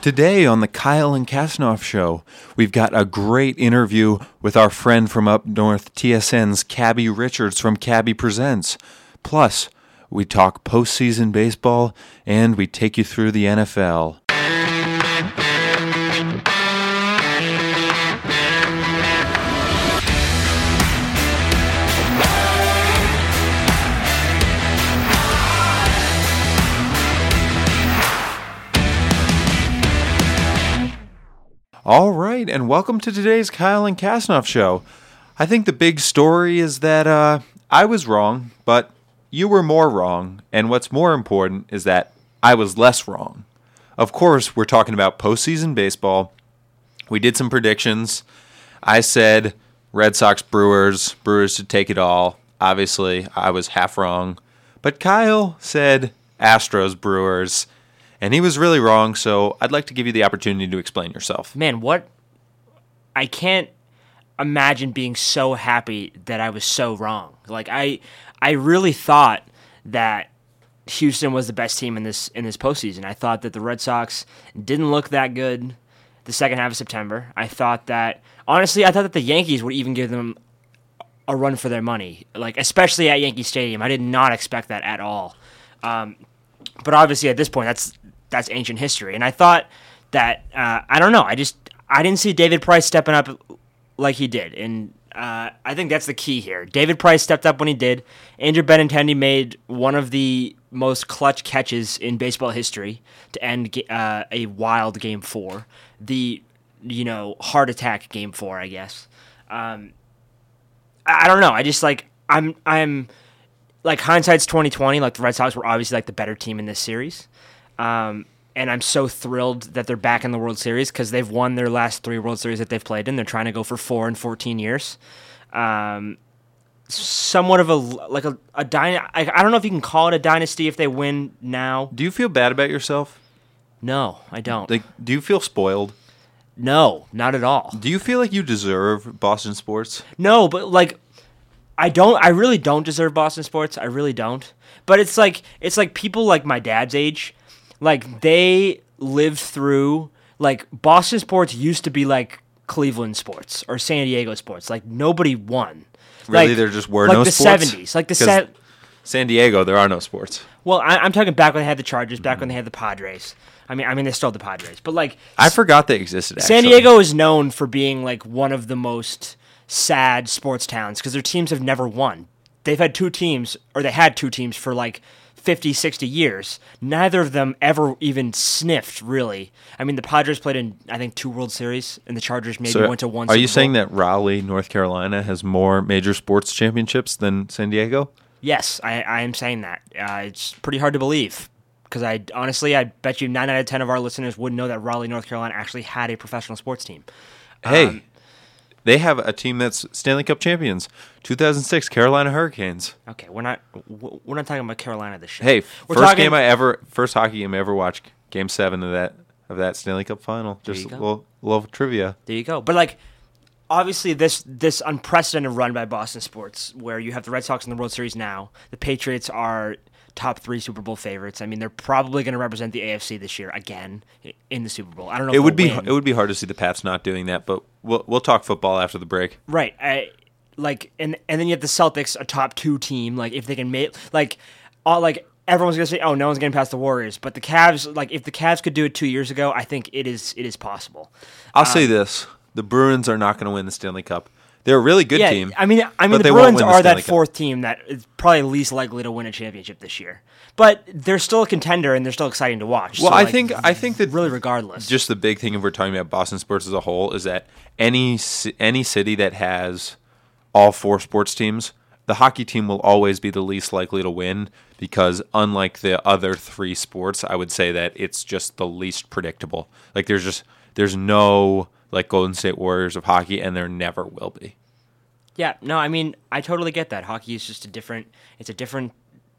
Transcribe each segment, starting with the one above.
Today on the Kyle and Kasnoff show, we've got a great interview with our friend from up north, TSN's Cabbie Richards from Cabbie Presents. Plus, we talk postseason baseball and we take you through the NFL. All right, and welcome to today's Kyle and Kasnoff show. I think the big story is that uh, I was wrong, but you were more wrong. And what's more important is that I was less wrong. Of course, we're talking about postseason baseball. We did some predictions. I said Red Sox Brewers, Brewers to take it all. Obviously, I was half wrong. But Kyle said Astros Brewers and he was really wrong. So I'd like to give you the opportunity to explain yourself. Man, what? I can't imagine being so happy that I was so wrong. Like I, I really thought that Houston was the best team in this in this postseason. I thought that the Red Sox didn't look that good the second half of September. I thought that honestly, I thought that the Yankees would even give them a run for their money, like especially at Yankee Stadium. I did not expect that at all. Um, but obviously, at this point, that's that's ancient history. And I thought that uh, I don't know. I just I didn't see David Price stepping up like he did, and uh, I think that's the key here. David Price stepped up when he did. Andrew Benintendi made one of the most clutch catches in baseball history to end uh, a wild game four. The you know heart attack game four, I guess. Um, I don't know. I just like I'm I'm like hindsight's twenty twenty. Like the Red Sox were obviously like the better team in this series. Um, and I'm so thrilled that they're back in the World Series because they've won their last three World Series that they've played in. They're trying to go for four in 14 years. Um, somewhat of a like a, a dyna- I, I don't know if you can call it a dynasty if they win now. Do you feel bad about yourself? No, I don't. Like, do you feel spoiled? No, not at all. Do you feel like you deserve Boston sports? No, but like I don't I really don't deserve Boston sports. I really don't. But it's like it's like people like my dad's age like they lived through like Boston sports used to be like Cleveland sports or San Diego sports. Like nobody won. Really, like, there just were like no the sports? seventies, like the set. San Diego, there are no sports. Well, I, am talking back when they had the Chargers, back when they had the Padres. I mean, I mean, they still have the Padres, but like I forgot they existed. San actually. Diego is known for being like one of the most sad sports towns because their teams have never won. They've had two teams, or they had two teams for like 50, 60 years. Neither of them ever even sniffed, really. I mean, the Padres played in, I think, two World Series, and the Chargers maybe So went to one. Are you Super saying that Raleigh, North Carolina, has more major sports championships than San Diego? Yes, I, I am saying that. Uh, it's pretty hard to believe. Because I honestly, I bet you nine out of ten of our listeners would not know that Raleigh, North Carolina, actually had a professional sports team. Hey, Um, they have a team that's Stanley Cup champions, 2006 Carolina Hurricanes. Okay, we're not we're not talking about Carolina this show. Hey, we're first talking, game I ever, first hockey game I ever watched, Game Seven of that of that Stanley Cup final. Just a little, little trivia. There you go. But like, obviously, this this unprecedented run by Boston sports, where you have the Red Sox in the World Series now, the Patriots are top three Super Bowl favorites. I mean, they're probably going to represent the AFC this year again in the Super Bowl. I don't know. It would be win. it would be hard to see the Pats not doing that, but we'll we'll talk football after the break. right. I like, and and then you have the Celtics, a top two team. Like, if they can make like, all like. Everyone's gonna say, "Oh, no one's getting past the Warriors," but the Cavs, like if the Cavs could do it two years ago, I think it is it is possible. I'll Um, say this: the Bruins are not going to win the Stanley Cup. They're a really good yeah, team. I mean, I mean, the Bruins the are that fourth team that is probably least likely to win a championship this year. But they're still a contender, and they're still exciting to watch. Well, So, I like, think I think that really, regardless, just the big thing if we're talking about Boston sports as a whole is that any any city that has all four sports teams, the hockey team will always be the least likely to win because unlike the other three sports, I would say that it's just the least predictable. Like there's just there's no like Golden State Warriors of hockey and there never will be. yeah, no, I mean, I totally get that. Hockey is just a different. It's a different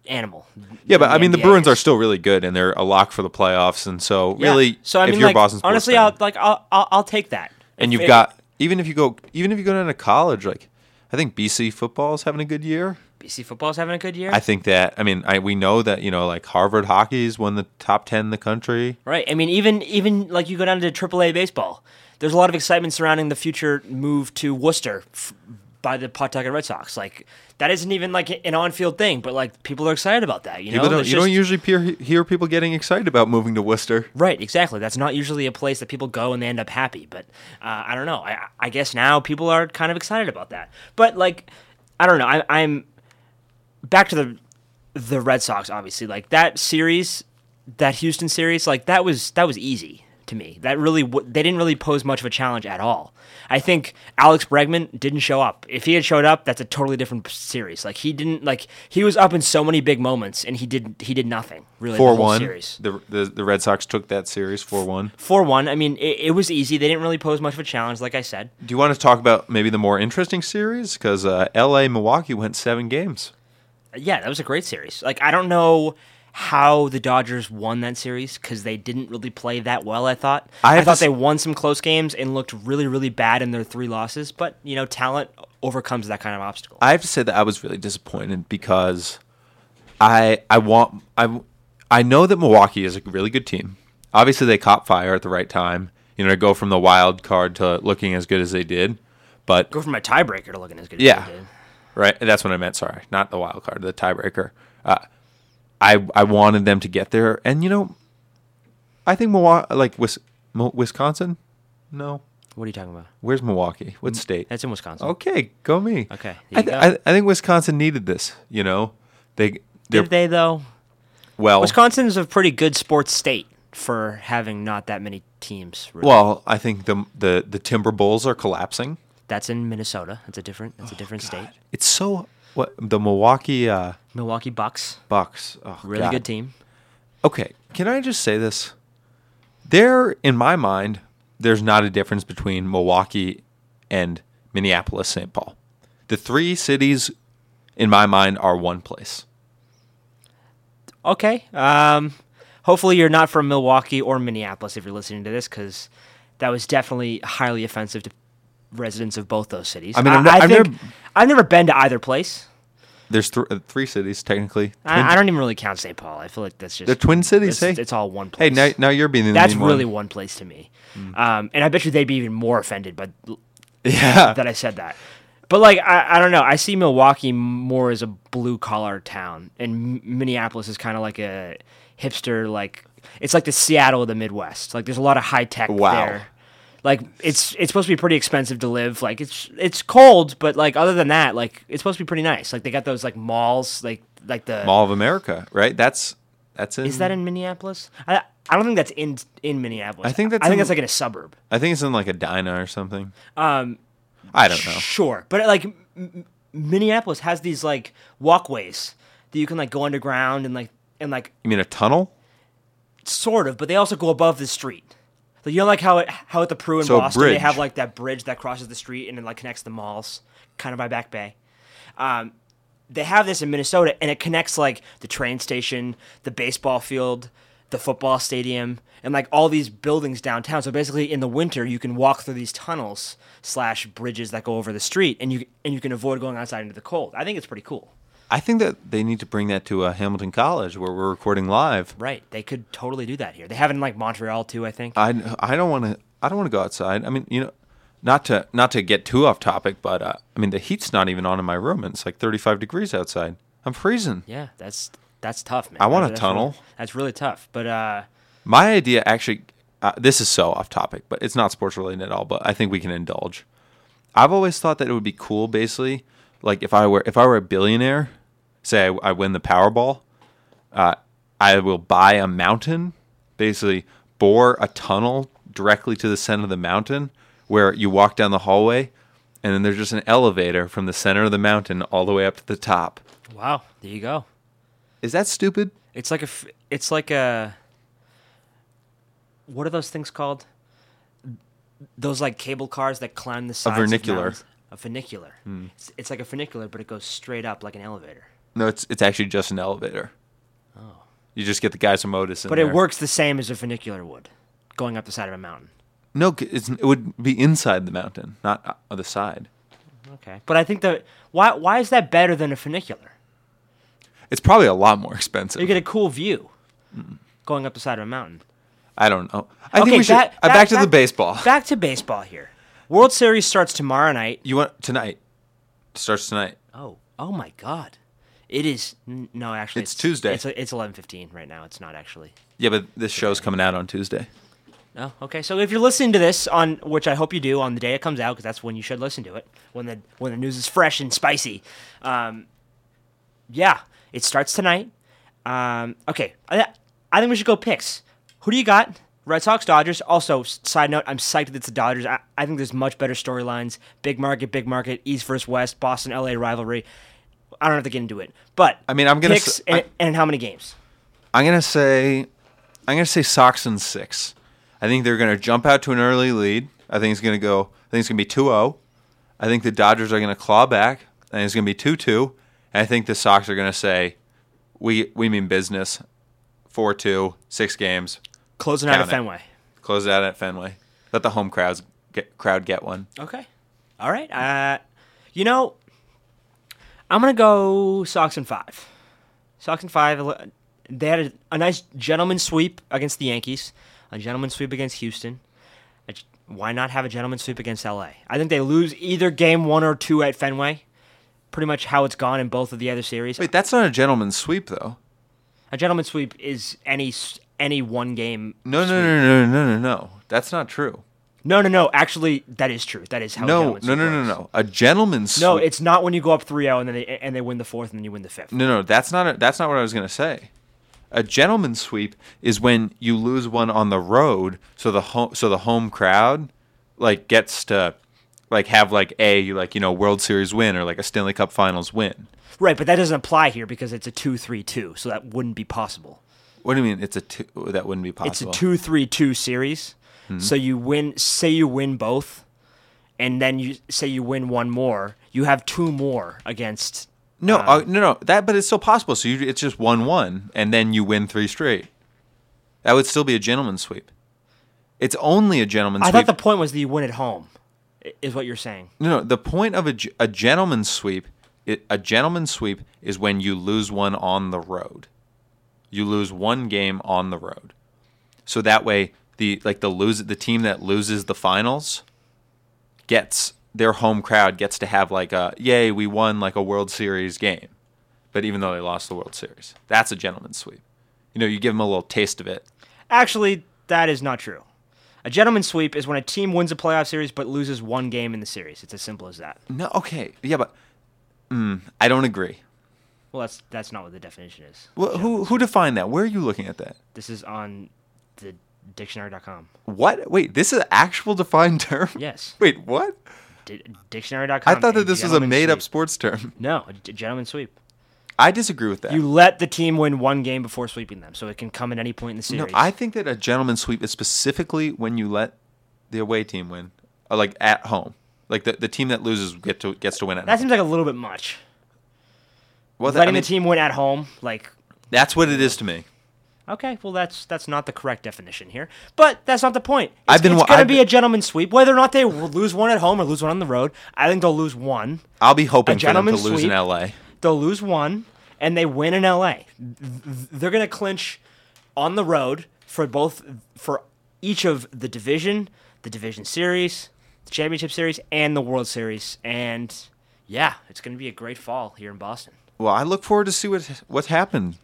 animal. Yeah, but I mean the Bruins is. are still really good and they're a lock for the playoffs and so Yeah. really So I mean, if you're like, Boston honestly, fan- I'll like I'll, I'll I'll take that. and If you've it- got even if you go even if you go down to college like i think bc football is having a good year BC football's having a good year. I think that I mean I we know that you know like Harvard hockey's won the top ten in the country. Right. I mean, even even like you go down to AAA baseball, there's a lot of excitement surrounding the future move to Worcester f- by the Pawtucket Red Sox. Like that isn't even like an on-field thing, but like people are excited about that. You know, don't, you don't usually hear, hear people getting excited about moving to Worcester. Right, exactly. That's not usually a place that people go and they end up happy. But uh, I don't know. I, I guess now people are kind of excited about that. But like, I don't know. I, I'm back to the the Red Sox. Obviously, like that series, that Houston series, like that was that was easy to me. That really w- they didn't really pose much of a challenge at all. I think Alex Bregman didn't show up. If he had showed up, that's a totally different series. Like he didn't like he was up in so many big moments and he did he did nothing really. Four one. series. The, the the Red Sox took that series four one. Four one. I mean, it, it was easy. They didn't really pose much of a challenge, like I said. Do you want to talk about maybe the more interesting series? Because uh, L.A. Milwaukee went seven games. Yeah, that was a great series. Like I don't know how the Dodgers won that series because they didn't really play that well. I thought. I I, thought they won some close games and looked really, really bad in their three losses. But you know, talent overcomes that kind of obstacle. I have to say that I was really disappointed because I I want I I know that Milwaukee is a really good team. Obviously, they caught fire at the right time. You know, to go from the wild card to looking as good as they did. But Go from a tiebreaker to looking as good Yeah. as they did. right, that's what I meant. Sorry, not the wild card, the tiebreaker. Uh, I I wanted them to get there, and you know, I think Milwaukee, like Wis- Wisconsin. No, What are you talking about? where's Milwaukee? What state? That's in Wisconsin. Okay, go me. Okay, I, you th- go. I, I think Wisconsin needed this. You know, they they're Did they though? well. Wisconsin is a pretty good sports state for having not that many teams. Really. Well, I think the the the Timberwolves are collapsing. that's in Minnesota. That's a different. That's a different state. It's so what the Milwaukee uh, Milwaukee Bucks, Bucks. Oh, really God. good team. Okay, can I just say this? There, in my mind, there's not a difference between Milwaukee and Minneapolis, St. Paul. The three cities, in my mind, are one place. Okay. Um, hopefully you're not from Milwaukee or Minneapolis if you're listening to this, because that was definitely highly offensive to residents of both those cities. I mean, I've think- never- I've never been to either place. There's th- uh, three cities technically. I, I don't even really count St. Paul. I feel like that's just the Twin Cities. It's, hey, it's all one hey, place. now, now you're being the that's really one. one place to me. Um, and I bet you they'd be even more offended, but yeah. that I said that. But like I, I don't know. I see Milwaukee more as a blue collar town, and M- Minneapolis is kind of like a hipster. Like it's like the Seattle of the Midwest. Like there's a lot of high tech Wow. there. Like it's it's supposed to be pretty expensive to live. Like it's it's cold, but like other than that, like it's supposed to be pretty nice. Like they got those like malls, like like the Mall of America, right? That's that's in. is that in Minneapolis? I I don't think that's in in Minneapolis. I think that's I think in- that's like in a suburb. I think it's in like a Dinah or something. Um, I don't know. Sure, but like M- Minneapolis has these like walkways that you can like go underground and like and like You mean a tunnel? sort of, but they also go above the street. Like you know, like how it how at the Pru in So Boston they have like that bridge that crosses the street and it like connects the malls, kind of by Back Bay. Um, they have this in Minnesota, and it connects like the train station, the baseball field, the football stadium, and like all these buildings downtown. So basically, in the winter, you can walk through these tunnels slash bridges that go over the street, and you and you can avoid going outside into the cold. I think it's pretty cool. I think that they need to bring that to uh, Hamilton College where we're recording live. Right? They could totally do that here. They have it in like Montreal too. I think. I, I don't want to I don't want to go outside. I mean, you know, not to not to get too off topic, but uh, I mean the heat's not even on in my room, and it's like 35 degrees outside. I'm freezing. yeah, that's that's tough, man. I want a That's tunnel. really- that's really tough. But uh, My idea actually, uh, this is so off topic, but it's not sports related at all. But I think we can indulge. I've always thought that it would be cool, basically, like if I were if I were a billionaire, say I, I win the Powerball, uh, I will buy a mountain, basically bore a tunnel directly to the center of the mountain, where you walk down the hallway, and then there's just an elevator from the center of the mountain all the way up to the top. wow, there you go. Is that stupid? It's like a. It's like a. What are those things called? Those like cable cars that climb the sides. of vernacular. A funicular. It's, it's like a funicular, but it goes straight up like an elevator. No, it's it's actually just an elevator. Oh. You just get the guys from Otis in But there. it works the same as a funicular would, going up the side of a mountain. No, it's, it would be inside the mountain, not on the side. Okay, but I think that why why is that better than a funicular? It's probably a lot more expensive. You get a cool view going up the side of a mountain. I don't know. I Okay, think we should back- uh, back, back- to the baseball. Back to baseball here. World Series starts tomorrow night. You want tonight? Starts tonight. Oh, oh my God! It is no, actually, It's Tuesday. It's it's eleven fifteen right now. It's not actually. Yeah, but this show's coming out on Tuesday. Oh, okay. So if you're listening to this on, which I hope you do, on the day it comes out, because that's when you should listen to it, when the when the news is fresh and spicy. Um, yeah, it starts tonight. Um, okay, I, I think we should go picks. Who do you got? Red Sox, Dodgers. Also, side note, I'm psyched that it's the Dodgers. I, I think there's much better storylines. Big market, big market, East versus West, Boston, LA rivalry. I don't have to get into it, but I mean, I'm gonna picks s- and, I- and how many games? I'm gonna say, I'm gonna say Sox in six. I think they're gonna jump out to an early lead. I think it's gonna go. I think it's gonna be 2-0. I think the Dodgers are gonna claw back. I think it's gonna be 2-2. And I think the Sox are gonna say, we we mean business. 4-2, six games. Closing out at it. Fenway. Close it out at Fenway. Let the home crowds get crowd get one. Okay. All right. Uh, you know, I'm gonna go Sox and five. Sox and five. They had a, a nice gentleman sweep against the Yankees, a gentleman sweep against Houston. Why not have a gentleman sweep against LA? I think they lose either game one or two at Fenway. Pretty much how it's gone in both of the other series. Wait, that's not a gentleman's sweep though. A gentleman sweep is any any one game. No, no, no, no, no, no, no. That's not true. No, no, no. Actually, that is true. That is how. No, no, no, no, no. A gentleman's sweep. No, it's not when you go up 3-0 and then they, and they win the fourth and then you win the fifth. No, no, that's not a, that's not what I was gonna say. A gentleman's sweep is when you lose one on the road, so the home so the home crowd like gets to like have like a you like you know World Series win or like a Stanley Cup Finals win. Right, but that doesn't apply here because it's a 2-3-2, so that wouldn't be possible. What do you mean? It's a two, that wouldn't be possible. It's a. 2-3-2 series. Hmm. So you win say you win both and then you say you win one more, you have two more against no, uh, no, no. That but it's still possible. So you, it's just one one, and then you win three straight. That would still be a gentleman's sweep. It's only a gentleman's I sweep. thought the point was that you win at home. Is what you're saying. No, no. The point of a, a gentleman's sweep, it, a gentleman's sweep is when you lose one on the road. You lose one game on the road, so that way the like the lose the team that loses the finals gets their home crowd gets to have like a yay we won like a World Series game, but even though they lost the World Series, that's a gentleman's sweep. You know, you give them a little taste of it. Actually, that is not true. A gentleman sweep is when a team wins a playoff series but loses one game in the series. It's as simple as that. No, okay, yeah, but mm, I don't agree. Well, that's that's not what the definition is. Well, who who defined that? Where are you looking at that? This is on the dictionary.com. What? Wait, this is an actual defined term? Yes. Wait, what? Di- dictionary.com. I thought that this was a gentleman made up sports term. No, a gentleman sweep. I disagree with that. You let the team win one game before sweeping them, so it can come at any point in the series. no. I think that a gentleman's sweep is specifically when you let the away team win, uh, like at home. Like the, the team that loses get to gets to win at that home. seems like a little bit much. Well, that- Letting I mean, the team win at home, like that's what it is to me. Okay, well that's that's not the correct definition here, but that's not the point. It's, I've been it's gonna I've be a gentleman sweep, whether or not they lose one at home or lose one on the road. I think they'll lose one. I'll be hoping for them to gentleman's lose in. L.A. They'll lose one, and they win in LA. They're gonna clinch on the road for both for each of the division, the division series, the championship series, and the World Series. And yeah, it's gonna be a great fall here in Boston. Well, I look forward to see what what happened.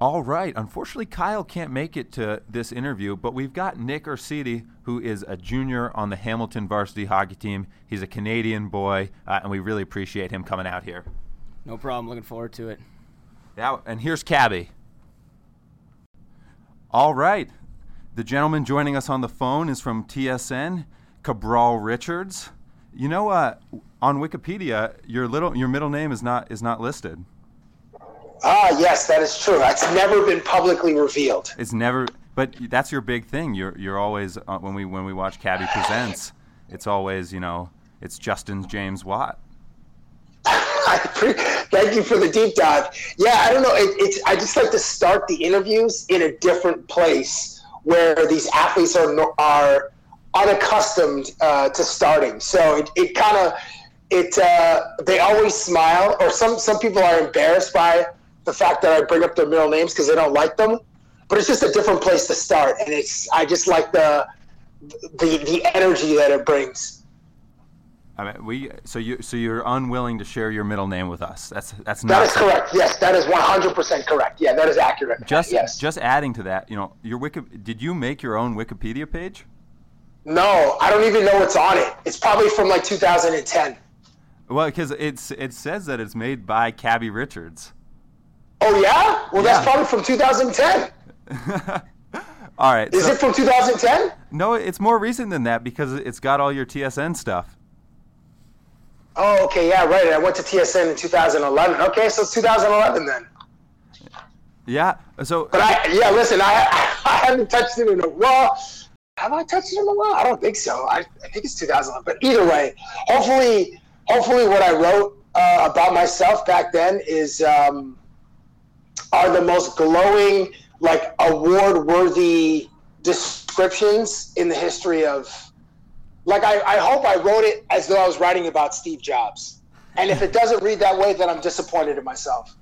All right. Unfortunately, Kyle can't make it to this interview, but we've got Nick Orsidi, who is a junior on the Hamilton varsity hockey team. He's a Canadian boy, uh, and we really appreciate him coming out here. No problem. Looking forward to it. Yeah, and here's Cabbie. All right. The gentleman joining us on the phone is from TSN, Cabral Richards. You know, uh, on Wikipedia, your little your middle name is not is not listed. Ah, yes, that is true. That's never been publicly revealed. It's never, but that's your big thing. You're you're always uh, when we when we watch Cabbie presents, it's always you know it's Justin James Watt. I pre- thank you for the deep dive. Yeah, I don't know. It, it's I just like to start the interviews in a different place where these athletes are are unaccustomed uh, to starting. So it, it kind of it uh, they always smile, or some some people are embarrassed by the fact that I bring up their middle names because they don't like them. But it's just a different place to start, and it's I just like the the the energy that it brings. I mean, we so you so you're unwilling to share your middle name with us. That's that's not. That is correct. Yes, that is 100% correct. Yeah, that is accurate. Just yes. just adding to that, you know, your Wiki, did you make your own Wikipedia page? No, I don't even know what's on it. It's probably from like 2010. Well, because it's it says that it's made by Cabbie Richards. Oh yeah? Well, that's probably from 2010. All right. Is so- it from 2010? no, it's more recent than that because it's got all your TSN stuff. Oh, okay, yeah, right. I went to TSN in 2011. Okay, so it's 2011 then. Yeah. So But I, yeah, listen, I, I haven't touched it in a while. Have I touched it in a while? I don't think so. I, I think it's 2011. But either way, hopefully, hopefully, what I wrote uh, about myself back then is um, are the most glowing, like award-worthy descriptions in the history of. Like I, I hope I wrote it as though I was writing about Steve Jobs. And if it doesn't read that way, then I'm disappointed in myself.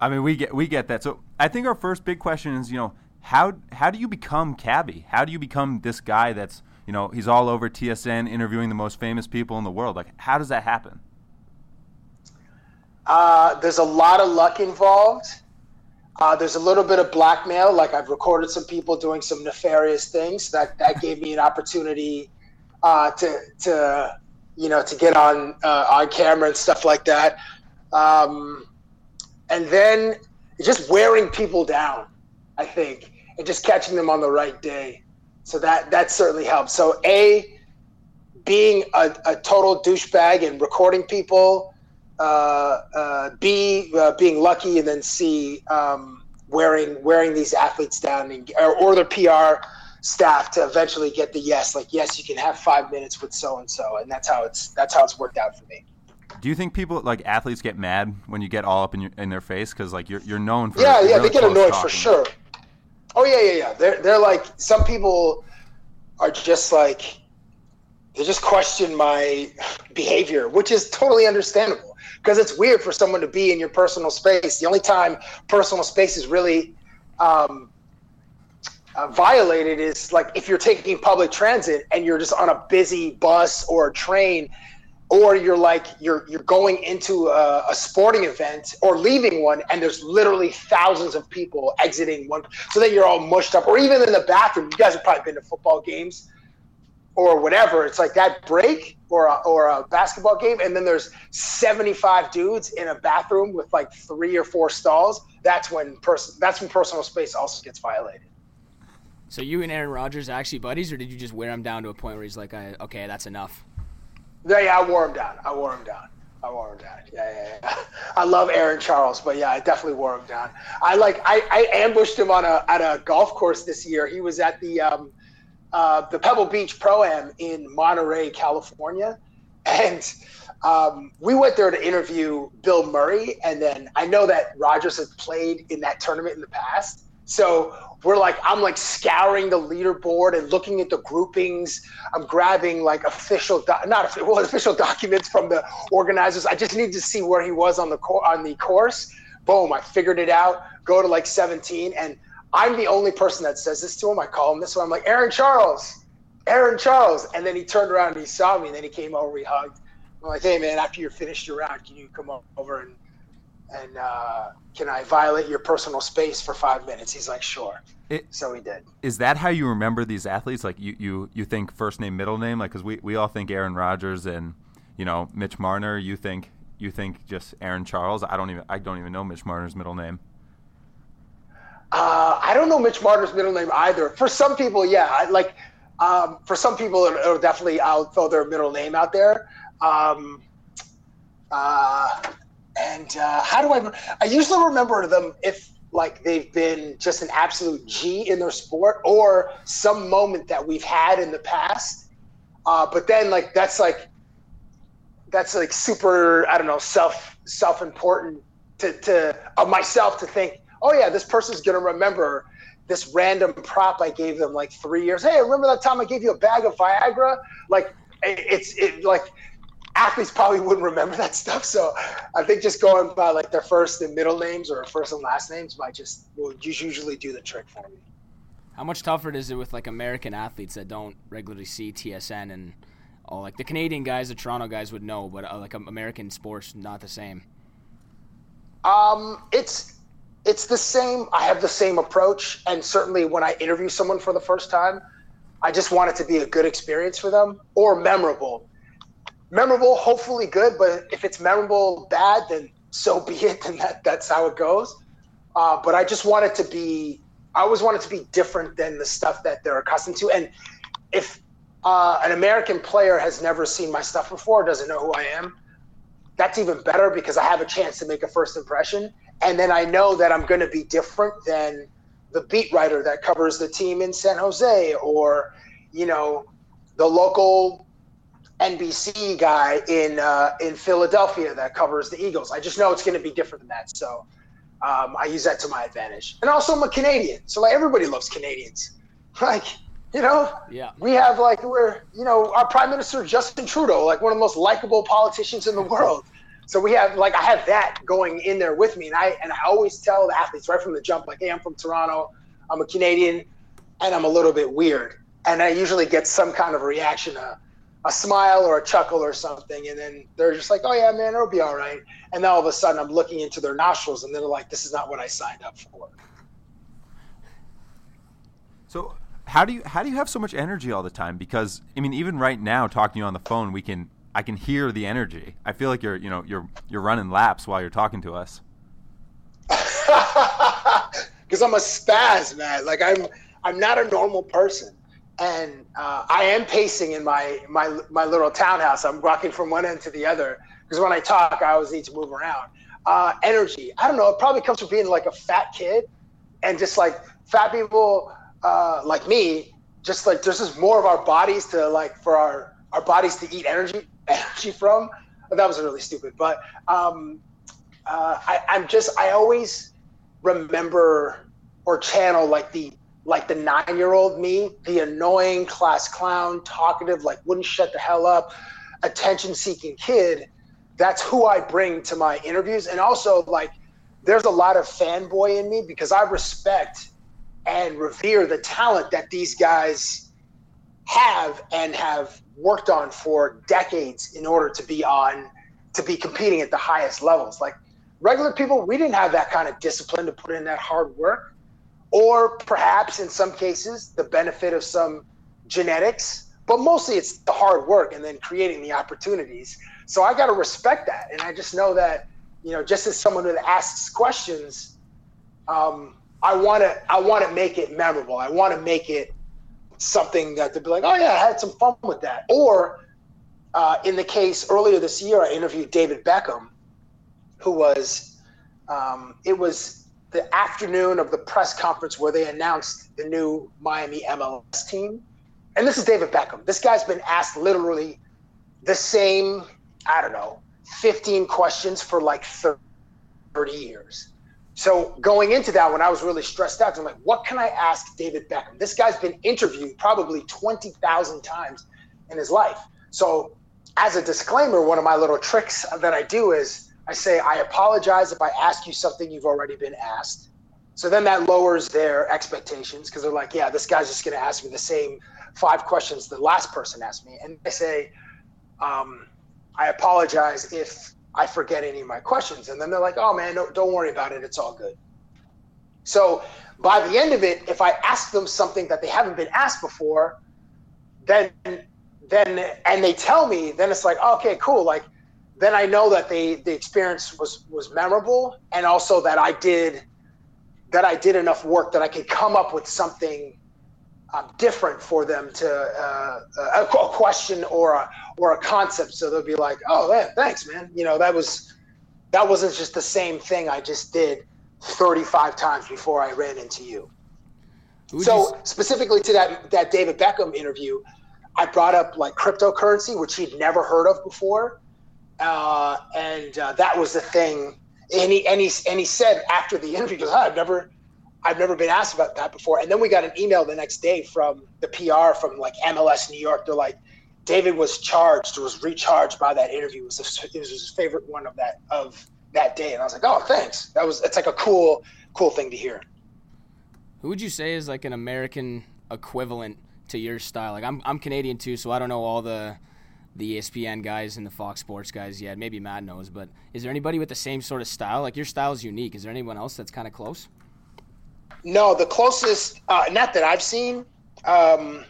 I mean, we get we get that. So I think our first big question is, you know, how how do you become Cabbie? How do you become this guy that's you know he's all over TSN interviewing the most famous people in the world? Like, how does that happen? Uh, there's a lot of luck involved. Uh, there's a little bit of blackmail. Like I've recorded some people doing some nefarious things. That that gave me an opportunity uh, to to you know to get on uh, on camera and stuff like that. Um, and then just wearing people down, I think, and just catching them on the right day. So that that certainly helps. So a being a, a total douchebag and recording people B uh, being lucky, and then C um, wearing wearing these athletes down, and, or, or their PR staff to eventually get the yes, like yes, you can have five minutes with so and so, and that's how it's that's how it's worked out for me. Do you think people like athletes get mad when you get all up in your in their face because like you're you're known for Yeah, yeah, really they get annoyed talking. for sure. Oh yeah, yeah, yeah. They're they're like some people are just like they just question my behavior, which is totally understandable because it's weird for someone to be in your personal space. The only time personal space is really um, uh, violated is like if you're taking public transit and you're just on a busy bus or a train or you're like you're you're going into a, a sporting event or leaving one and there's literally thousands of people exiting one so that you're all mushed up or even in the bathroom you guys have probably been to football games or whatever it's like that break or a, or a basketball game and then there's 75 dudes in a bathroom with like three or four stalls that's when person that's when personal space also gets violated So you and Aaron Rodgers are actually buddies, or did you just wear him down to a point where he's like, I, "Okay, that's enough"? Yeah, yeah, I wore him down. I wore him down. I wore him down. Yeah, yeah, yeah. I love Aaron Charles, but yeah, I definitely wore him down. I like I, I ambushed him on a at a golf course this year. He was at the um, uh, the Pebble Beach Pro Am in Monterey, California, and um, we went there to interview Bill Murray. And then I know that Rodgers has played in that tournament in the past, so we're like I'm like scouring the leaderboard and looking at the groupings. I'm grabbing like official, doc- not well, official documents from the organizers. I just need to see where he was on the on the course. Boom! I figured it out. Go to like 17, and I'm the only person that says this to him. I call him this one. I'm like Aaron Charles, Aaron Charles, and then he turned around and he saw me, and then he came over, he hugged. I'm like, hey man, after you're finished your round, can you come over and and uh, can I violate your personal space for five minutes? He's like, sure. It- so he did. Is that how you remember these athletes? Like you you you think first name middle name? Like because we we all think Aaron Rodgers and you know Mitch Marner. You think you think just Aaron Charles? I don't even I don't even know Mitch Marner's middle name. Uh, I don't know Mitch Marner's middle name either. For some people, yeah, I, like um, for some people, it'll, it'll definitely I'll throw their middle name out there. Um, uh, and uh, how do I? I usually remember them if like they've been just an absolute G in their sport or some moment that we've had in the past. Uh, but then like that's like that's like super I don't know self self important to to of myself to think oh yeah this person's gonna remember this random prop I gave them like three years hey remember that time I gave you a bag of Viagra like it's it like athletes probably wouldn't remember that stuff. So I think just going by like their first and middle names or first and last names might just will usually do the trick for me. How much tougher is it with like American athletes that don't regularly see TSN and all like the Canadian guys, the Toronto guys would know, but uh, like American sports not the same. Um, it's it's the same. I have the same approach, and certainly when I interview someone for the first time, I just want it to be a good experience for them or memorable. Memorable, hopefully good, but if it's memorable bad, then so be it. Then that that's how it goes. Uh, but I just want it to be. I always want it to be different than the stuff that they're accustomed to. And if uh, an American player has never seen my stuff before, doesn't know who I am, that's even better because I have a chance to make a first impression. And then I know that I'm going to be different than the beat writer that covers the team in San Jose or, you know, the local NBC guy in uh, in Philadelphia that covers the Eagles. I just know it's going to be different than that. So um, I use that to my advantage. And also, I'm a Canadian, so like everybody loves Canadians. Like, you know, yeah, we have like we're you know our Prime Minister Justin Trudeau, like one of the most likable politicians in the world. So we have like I have that going in there with me, and I and I always tell the athletes right from the jump, like, hey, I'm from Toronto, I'm a Canadian, and I'm a little bit weird, and I usually get some kind of reaction, a, a smile or a chuckle or something, and then they're just like, oh yeah, man, it'll be all right, and then all of a sudden I'm looking into their nostrils, and they're like, this is not what I signed up for. So how do you how do you have so much energy all the time? Because I mean, even right now, talking to you on the phone, we can I can hear the energy. I feel like you're, you know, you're you're running laps while you're talking to us. Because I'm a spaz, man. Like I'm I'm not a normal person, and uh, I am pacing in my my my little townhouse. I'm walking from one end to the other because when I talk, I always need to move around. Uh, energy. I don't know. It probably comes from being like a fat kid, and just like fat people uh, like me, just like there's just more of our bodies to like for our our bodies to eat energy energy from. That was really stupid, but um, uh, I, I'm just I always remember or channel like the like the nine year old me, the annoying class clown, talkative, like wouldn't shut the hell up, attention seeking kid. That's who I bring to my interviews, and also like there's a lot of fanboy in me because I respect and revere the talent that these guys have and have worked on for decades in order to be on to be competing at the highest levels. Like regular people we didn't have that kind of discipline to put in that hard work. Or perhaps in some cases the benefit of some genetics but mostly it's the hard work and then creating the opportunities. So i got to respect that. And i just know that you know just as someone that asks questions um, i want to i want to make it memorable. I want to make it something that they'd be like, oh yeah, I had some fun with that. Or uh, in the case earlier this year, I interviewed David Beckham, who was, um, it was the afternoon of the press conference where they announced the new Miami MLS team. And this is David Beckham. This guy's been asked literally the same, I don't know, 15 questions for like 30 years. So going into that, when I was really stressed out, I'm like, what can I ask David Beckham? This guy's been interviewed probably 20,000 times in his life. So as a disclaimer, one of my little tricks that I do is I say, I apologize if I ask you something you've already been asked. So then that lowers their expectations because they're like, yeah, this guy's just going to ask me the same five questions the last person asked me. And I say, um, I apologize if I forget any of my questions. And then they're like, oh man, no, don't worry about it. It's all good. So by the end of it, if I ask them something that they haven't been asked before, then then and they tell me, then it's like, okay, cool. Like then I know that they the experience was was memorable and also that I did that I did enough work that I could come up with something um, different for them to uh, a, a, question or a or a concept. So they'll be like, "Oh, yeah, thanks, man. You know, that was that wasn't just the same thing I just did 35 times before I ran into you." so specifically to that that David Beckham interview, I brought up like cryptocurrency, which he'd never heard of before, uh, and uh, that was the thing. And he and he and he said after the interview, "I've never." I've never been asked about that before. And then we got an email the next day from the PR from like MLS New York. They're like, David was charged, was recharged by that interview. It was, it was his favorite one of that of that day, and I was like, oh, thanks. That was it's like a cool cool thing to hear. Who would you say is like an American equivalent to your style? Like I'm I'm Canadian too, so I don't know all the the ESPN guys and the Fox Sports guys yet. Maybe Matt knows, but is there anybody with the same sort of style? Like your style is unique. Is there anyone else that's kind of close? No, the closest, uh, not that I've seen, um,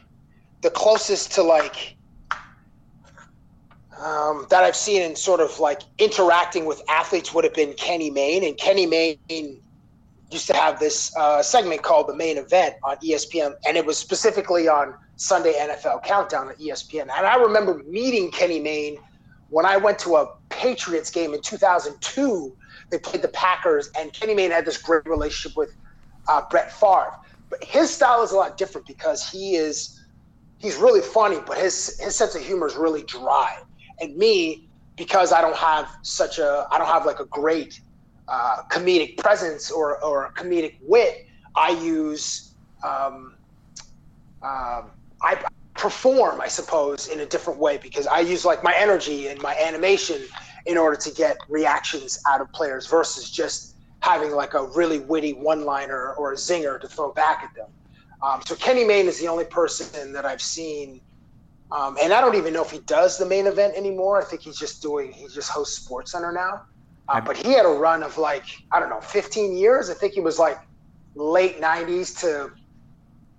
the closest to like um, that I've seen in sort of like interacting with athletes would have been Kenny Mayne, and Kenny Mayne used to have this uh, segment called the Mayne Event on ESPN, and it was specifically on Sunday NFL Countdown at ESPN. And I remember meeting Kenny Mayne when I went to a Patriots game in 2002. They played the Packers, and Kenny Mayne had this great relationship with uh, Brett Favre. But his style is a lot different because he is he's really funny, but his his sense of humor is really dry. And me, because I don't have such a I don't have like a great uh, comedic presence or or comedic wit, I use um, uh, I perform, I suppose, in a different way because I use like my energy and my animation in order to get reactions out of players versus just having like a really witty one-liner or a zinger to throw back at them. Um, so Kenny Mayne is the only person that I've seen, um, and I don't even know if he does the Mayne Event anymore. I think he's just doing he just hosts Sports Center now. Uh, but he had a run of like I don't know, 15 years. I think he was like late 90s to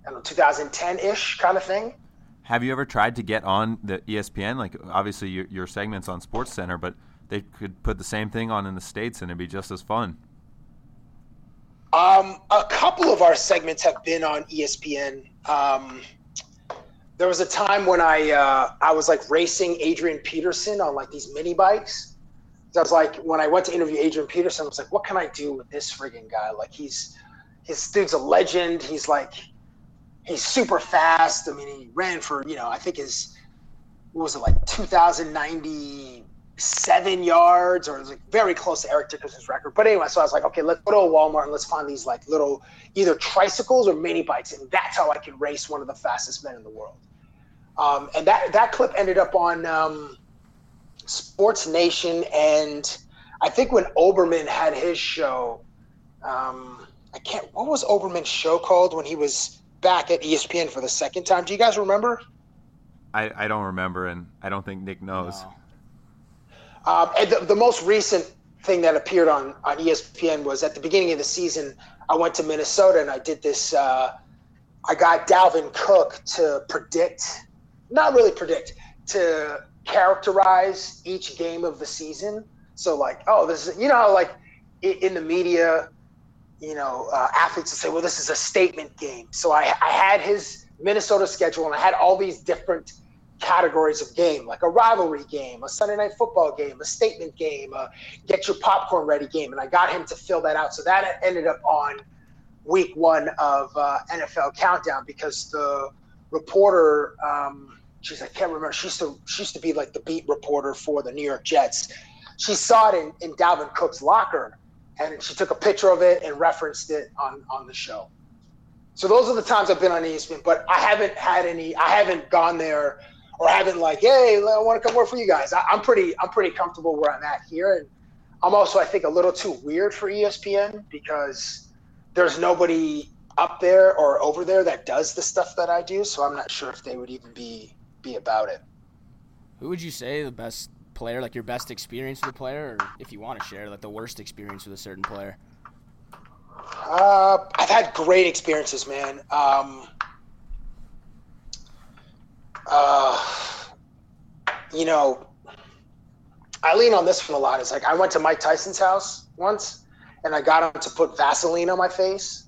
I don't know 2010 ish kind of thing. Have you ever tried to get on the ESPN? Like obviously your, your segments on Sports Center, but they could put the same thing on in the states and it'd be just as fun. Um, a couple of our segments have been on ESPN. Um, there was a time when I uh, I was like racing Adrian Peterson on like these mini bikes. So I was like, when I went to interview Adrian Peterson, I was like, what can I do with this frigging guy? Like he's his dude's a legend. He's like he's super fast. I mean, he ran for you know I think his what was it like 2,090 seven yards or it was like very close to Eric Dickerson's record. But anyway, so I was like, okay, let's go to a Walmart and let's find these like little either tricycles or mini bikes, and that's how I can race one of the fastest men in the world. Um, and that that clip ended up on um, Sports Nation, and I think when Olbermann had his show, um, I can't. What was Olbermann's show called when he was back at ESPN for the second time? Do you guys remember? I, I don't remember, and I don't think Nick knows. No. Um, and the, the, most recent thing that appeared on, on ESPN was at the beginning of the season, I went to Minnesota and I did this. Uh, I got Dalvin Cook to predict, not really predict, to characterize each game of the season. So, like, oh, this is, you know, like in the media, you know, uh, athletes will say, well, this is a statement game. So I, I had his Minnesota schedule and I had all these different categories of game, like a rivalry game, a Sunday night football game, a statement game, a get your popcorn ready game. And I got him to fill that out. So that ended up on week one of uh, NFL Countdown because the reporter, um, she's I can't remember, she used to she used to be like the beat reporter for the New York Jets. She saw it in, in Dalvin Cook's locker and she took a picture of it and referenced it on on the show. So those are the times I've been on ESPN, but I haven't had any. I haven't gone there or having like, hey, I want to come work for you guys. I, am pretty, I'm pretty comfortable where I'm at here, and I'm also, I think, a little too weird for ESPN because there's nobody up there or over there that does the stuff that I do. So I'm not sure if they would even be be about it. Who would you say the best player, like your best experience with a player, or if you want to share, like the worst experience with a certain player? Uh, I've had great experiences, man. Um, uh, you know, I lean on this one a lot. It's like I went to Mike Tyson's house once, and I got him to put Vaseline on my face.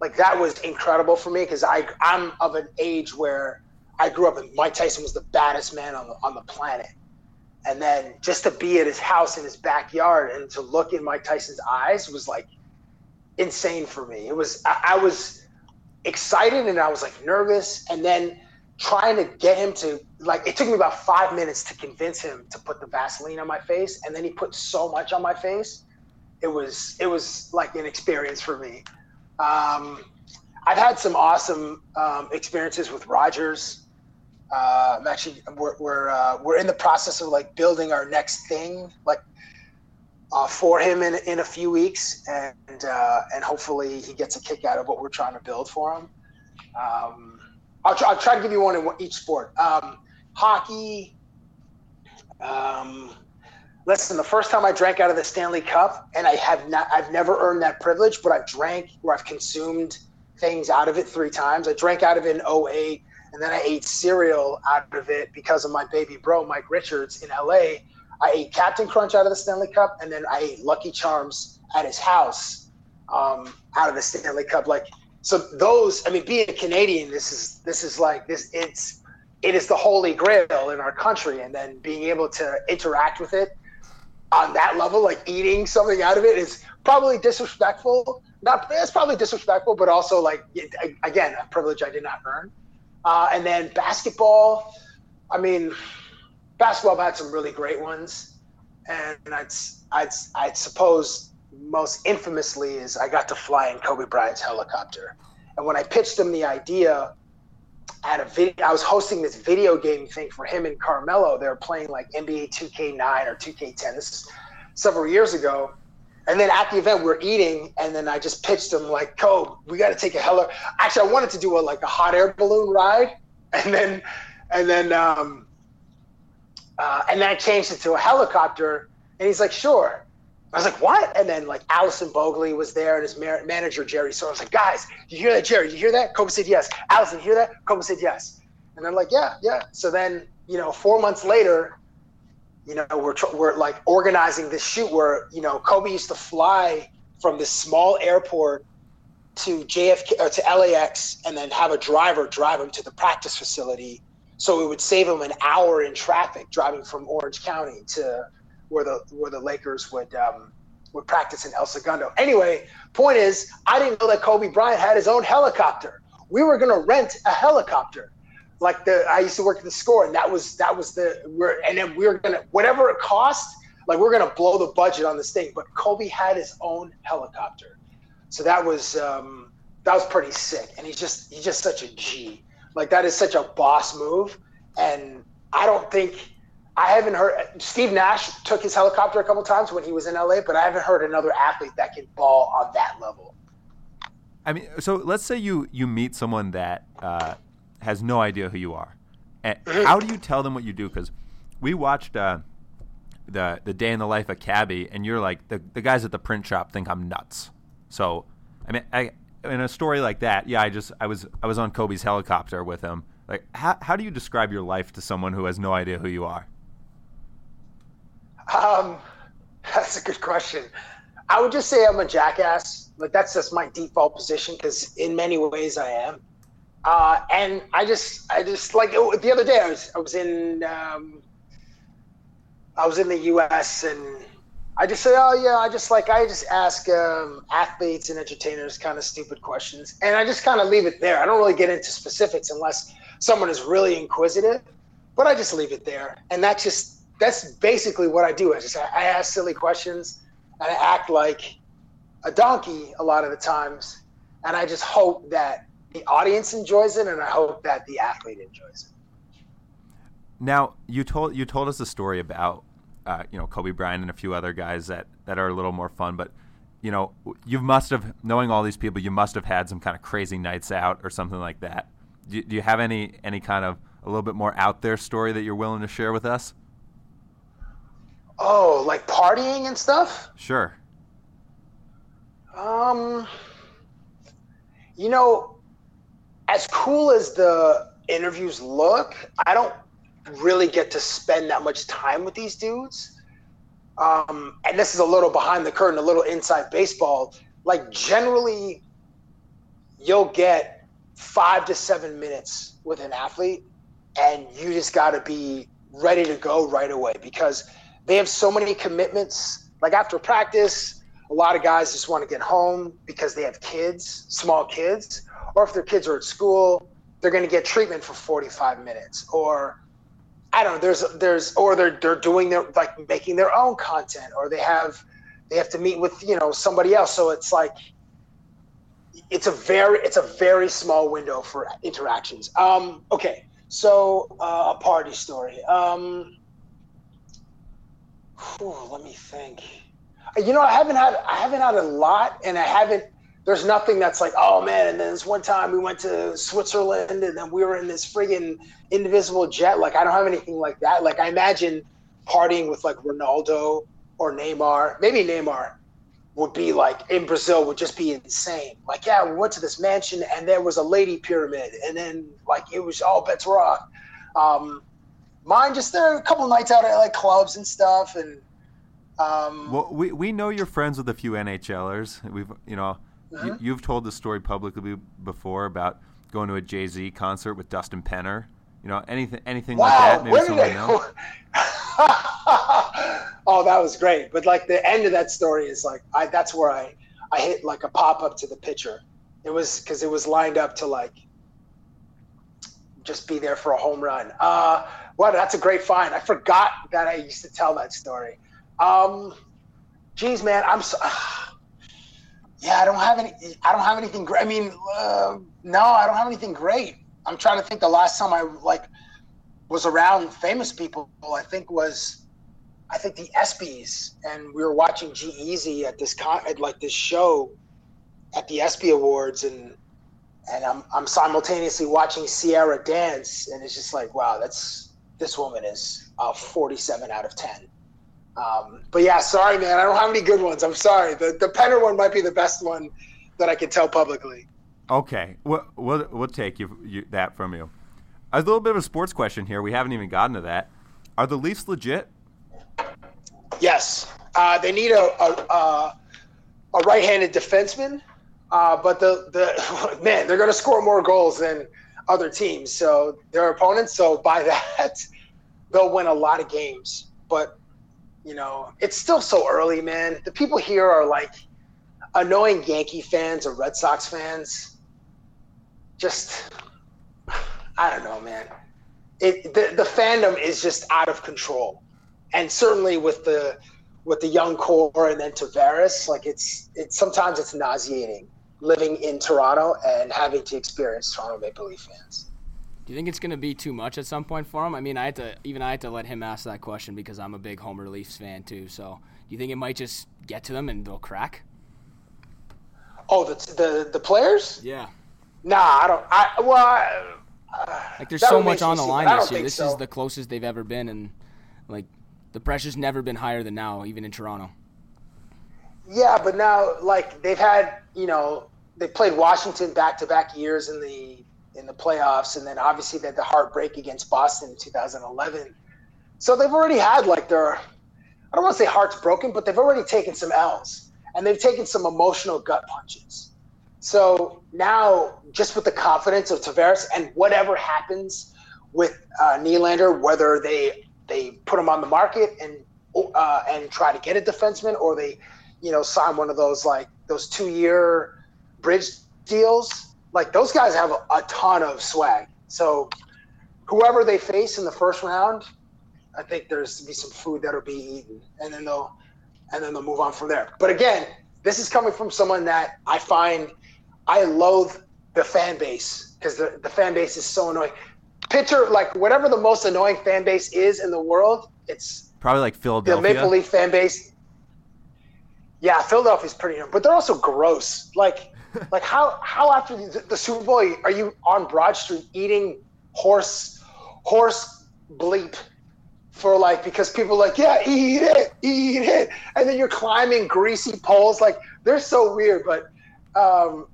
Like that was incredible for me because I I'm of an age where I grew up and Mike Tyson was the baddest man on the on the planet. And then just to be at his house in his backyard and to look in Mike Tyson's eyes was like insane for me. It was I, I was excited and I was like nervous, and then trying to get him to like it took me about five minutes to convince him to put the Vaseline on my face, and then he put so much on my face. It was it was like an experience for me. Um, I've had some awesome um, experiences with Rodgers. Uh, I'm actually we're we're, uh, we're in the process of like building our next thing, like uh, for him in in a few weeks, and uh, and hopefully he gets a kick out of what we're trying to build for him. Um, I'll try, I'll try to give you one in each sport. Um, hockey. Um, listen, the first time I drank out of the Stanley Cup, and I have not, I've never earned that privilege, but I've drank where I've consumed things out of it three times. I drank out of it in 08, and then I ate cereal out of it because of my baby bro, Mike Richards, in LA. I ate Captain Crunch out of the Stanley Cup, and then I ate Lucky Charms at his house um, out of the Stanley Cup. Like, so those, I mean, being a Canadian, this is this is like this. It's it is the holy grail in our country, and then being able to interact with it on that level, like eating something out of it, is probably disrespectful. Not it's probably disrespectful, but also like again, a privilege I did not earn. Uh, and then basketball, I mean, basketball I've had some really great ones, and I'd I'd I'd suppose most infamously is I got to fly in Kobe Bryant's helicopter, and when I pitched him the idea at a video. I was hosting this video game thing for him and Carmelo. They were playing like NBA 2K9 or 2K10. This is several years ago. And then at the event, we're eating, and then I just pitched him like, "Kobe, we got to take a heli." Actually, I wanted to do a like a hot air balloon ride, and then, and then, um, uh, and then I changed it to a helicopter. And he's like, "Sure." I was like, what? And then like Allison Bogley was there and his manager, Jerry. So I was like, guys, you hear that, Jerry? You hear that? Kobe said yes. Allison, you hear that? Kobe said yes. And they're like, yeah, yeah. So then, you know, four months later, you know, we're, we're like organizing this shoot where, you know, Kobe used to fly from this small airport to JFK or to LAX and then have a driver drive him to the practice facility. So it would save him an hour in traffic driving from Orange County to where the where the Lakers would um, would practice in El Segundo. Anyway, point is, I didn't know that Kobe Bryant had his own helicopter. We were gonna rent a helicopter. Like the I used to work at the score, and that was that was the we're and then we are gonna whatever it cost, like we're gonna blow the budget on this thing. But Kobe had his own helicopter, so that was um, that was pretty sick. And he's just he's just such a G. Like that is such a boss move, and I don't think I haven't heard Steve Nash took his helicopter a couple times when he was in LA, but I haven't heard another athlete that can ball on that level. I mean, so let's say you you meet someone that uh, has no idea who you are. And mm-hmm. how do you tell them what you do? Because we watched uh, the the day in the life of Cabbie, and you're like the the guys at the print shop think I'm nuts. So I mean, I in a story like that, yeah, I just I was I was on Kobe's helicopter with him. Like, how how do you describe your life to someone who has no idea who you are? Um, that's a good question. I would just say I'm a jackass. Like that's just my default position because in many ways I am. Uh, and I just, I just like oh, the other day I was, I was in, um, I was in the U.S. and I just say, oh yeah, I just like I just ask um, athletes and entertainers kind of stupid questions, and I just kind of leave it there. I don't really get into specifics unless someone is really inquisitive, but I just leave it there, and that just that's basically what I do. I just I ask silly questions and I act like a donkey a lot of the times, and I just hope that the audience enjoys it, and I hope that the athlete enjoys it. Now you told you told us a story about uh, you know Kobe Bryant and a few other guys that that are a little more fun, but you know you must have knowing all these people, you must have had some kind of crazy nights out or something like that. Do, do you have any any kind of a little bit more out there story that you're willing to share with us? Oh, like partying and stuff? Sure. Um, you know, as cool as the interviews look, I don't really get to spend that much time with these dudes. Um, and this is a little behind the curtain, a little inside baseball. Like generally, you'll get five to seven minutes with an athlete, and you just got to be ready to go right away because they have so many commitments. Like after practice, a lot of guys just want to get home because they have kids, small kids, or if their kids are at school, they're going to get treatment for 45 minutes or I don't know, there's there's or they're they're doing their like making their own content or they have they have to meet with, you know, somebody else. So it's like it's a very it's a very small window for interactions. Um okay. So uh, a party story. Um, whew, let me think. You know, I haven't had I haven't had a lot, and I haven't. There's nothing that's like, oh man. And then this one time we went to Switzerland, and then we were in this friggin' invisible jet. Like I don't have anything like that. Like I imagine partying with like Ronaldo or Neymar, maybe Neymar would be like in Brazil would just be insane. Like, yeah, we went to this mansion and there was a lady pyramid, and then like it was all bets rock. Um, mine just there a couple nights out at like clubs and stuff, and um, well, we we know you're friends with a few NHLers. We've you know uh-huh. you, have told the story publicly before about going to a Jay Z concert with Dustin Penner. You know anything anything wow, like that? Maybe someone know. oh, that was great. But like the end of that story is like I that's where I I hit like a pop up to the pitcher. It was because it was lined up to like just be there for a home run. Uh, well, that's a great find. I forgot that I used to tell that story. Um, geez, man, I'm so. yeah, I don't have any. I don't have anything great. I mean, uh, no, I don't have anything great. I'm trying to think. The last time I like was around famous people, I think was, I think the ESPYS, and we were watching G-Eazy at this con, at like this show, at the ESPY Awards, and and I'm I'm simultaneously watching Ciara dance, and it's just like, wow, that's this woman is a 47 out of 10. Um, but yeah, sorry, man, I don't have any good ones. I'm sorry. The the Penner one might be the best one that I can tell publicly. Okay, we'll we'll, we'll take you, you that from you. A little bit of a sports question here. We haven't even gotten to that. Are the Leafs legit? Yes. Uh, they need a a, a right-handed defenseman, uh, but the the man they're going to score more goals than other teams. So their opponents. So by that, they'll win a lot of games. But you know, it's still so early, man. The people here are like annoying Yankee fans or Red Sox fans. Just I don't know, man. It the, the fandom is just out of control, and certainly with the with the young core and then Tavares, like it's it's sometimes it's nauseating living in Toronto and having to experience Toronto Maple Leaf fans. Do you think it's going to be too much at some point for him? I mean, I had to even I had to let him ask that question because I'm a big Homer Leafs fan too. So, do you think it might just get to them and they'll crack? Oh, the the the players? Yeah. Nah, I don't. I well, I, uh, like there's so much on the line this year. This so. is the closest they've ever been, and like the pressure's never been higher than now, even in Toronto. Yeah, but now like they've had you know they played Washington back to back years in the in the playoffs, and then obviously they had the heartbreak against Boston in 2011. So they've already had like their I don't want to say hearts broken, but they've already taken some L's and they've taken some emotional gut punches. So now, just with the confidence of Tavares and whatever happens with uh, Nylander, whether they they put him on the market and uh, and try to get a defenseman, or they, you know, sign one of those like those two year bridge deals. Like those guys have a, a ton of swag. So whoever they face in the first round, I think there's to be some food that'll be eaten, and then they'll and then they'll move on from there. But again, this is coming from someone that I find I loathe the fan base because the, the fan base is so annoying. Pitcher, like whatever the most annoying fan base is in the world, it's probably like Philadelphia. The Maple Leaf fan base. Yeah, Philadelphia's pretty annoying, but they're also gross. Like, like how how after the, the Super Bowl are you on Broad Street eating horse horse bleep for like because people like yeah eat it eat it and then you're climbing greasy poles like they're so weird but um,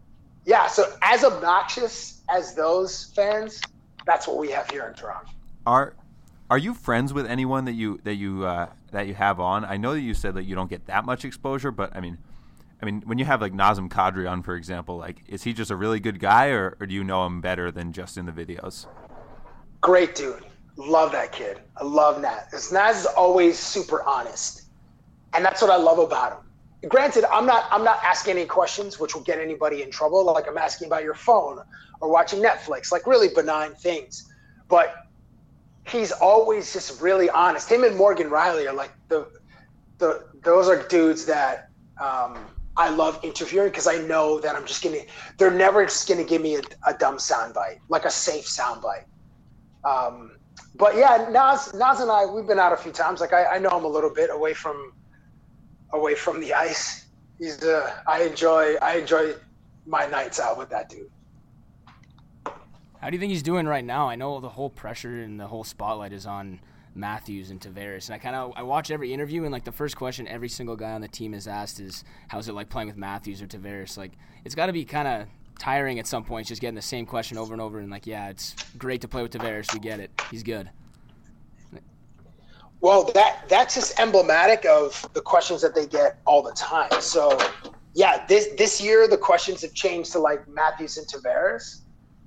yeah, so as obnoxious as those fans, that's what we have here in Toronto. Are are you friends with anyone that you that you uh, that you have on? I know that you said that you don't get that much exposure, but I mean, I mean, when you have like Nazem Kadri on, for example, like is he just a really good guy, or, or do you know him better than just in the videos? Great dude, love that kid. I love Naz. Naz is always super honest, and that's what I love about him granted, I'm not I'm not asking any questions which will get anybody in trouble. Like I'm asking about your phone or watching Netflix, like really benign things. But he's always just really honest. Him and Morgan Rielly are like the the those are dudes that um, I love interviewing because I know that I'm just gonna they're never just gonna give me a, a dumb soundbite, like a safe soundbite. Um, but yeah, Naz, Naz and I, we've been out a few times. Like I, I know him a little bit away from, away from the ice. He's uh, I enjoy, I enjoy my nights out with that dude. How do you think he's doing right now? I know the whole pressure and the whole spotlight is on Matthews and Tavares, and I kind of I watch every interview and like the first question every single guy on the team is asked is how's it like playing with Matthews or Tavares? Like it's got to be kind of tiring at some points just getting the same question over and over and like yeah it's great to play with Tavares we get it he's good. Well, that that's just emblematic of the questions that they get all the time. So, yeah, this this year the questions have changed to like Matthews and Tavares,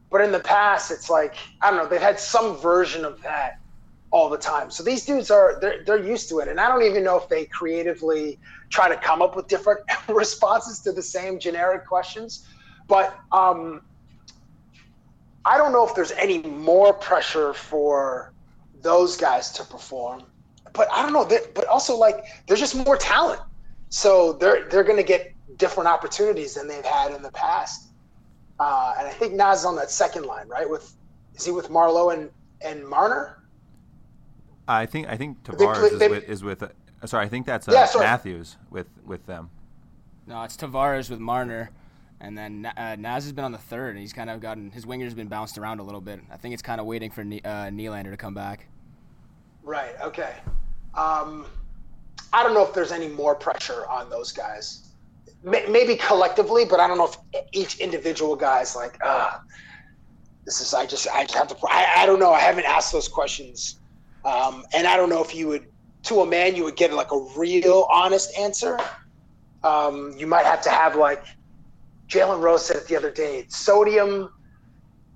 but in the past it's like I don't know they've had some version of that all the time. So these dudes are they're they're used to it, and I don't even know if they creatively try to come up with different responses to the same generic questions. But um, I don't know if there's any more pressure for those guys to perform. But I don't know. That but also, like, there's just more talent, so they're they're going to get different opportunities than they've had in the past. Uh, and I think Naz is on that second line, right? With is he with Marleau and and Marner? I think I think Tavares they, they, is with, is with uh, sorry I think that's uh, yeah, Matthews with with them. No, it's Tavares with Marner, and then uh, Naz has been on the third, and he's kind of gotten his winger's been bounced around a little bit. I think it's kind of waiting for uh, Nylander to come back. Right. Okay. Um, I don't know if there's any more pressure on those guys. Maybe collectively, but I don't know if each individual guy's like, ah, this is. I just, I just have to. I, I don't know. I haven't asked those questions um, and I don't know if you would, to a man, you would get like a real honest answer. Um, you might have to have like Jalen Rose said it the other day. Sodium,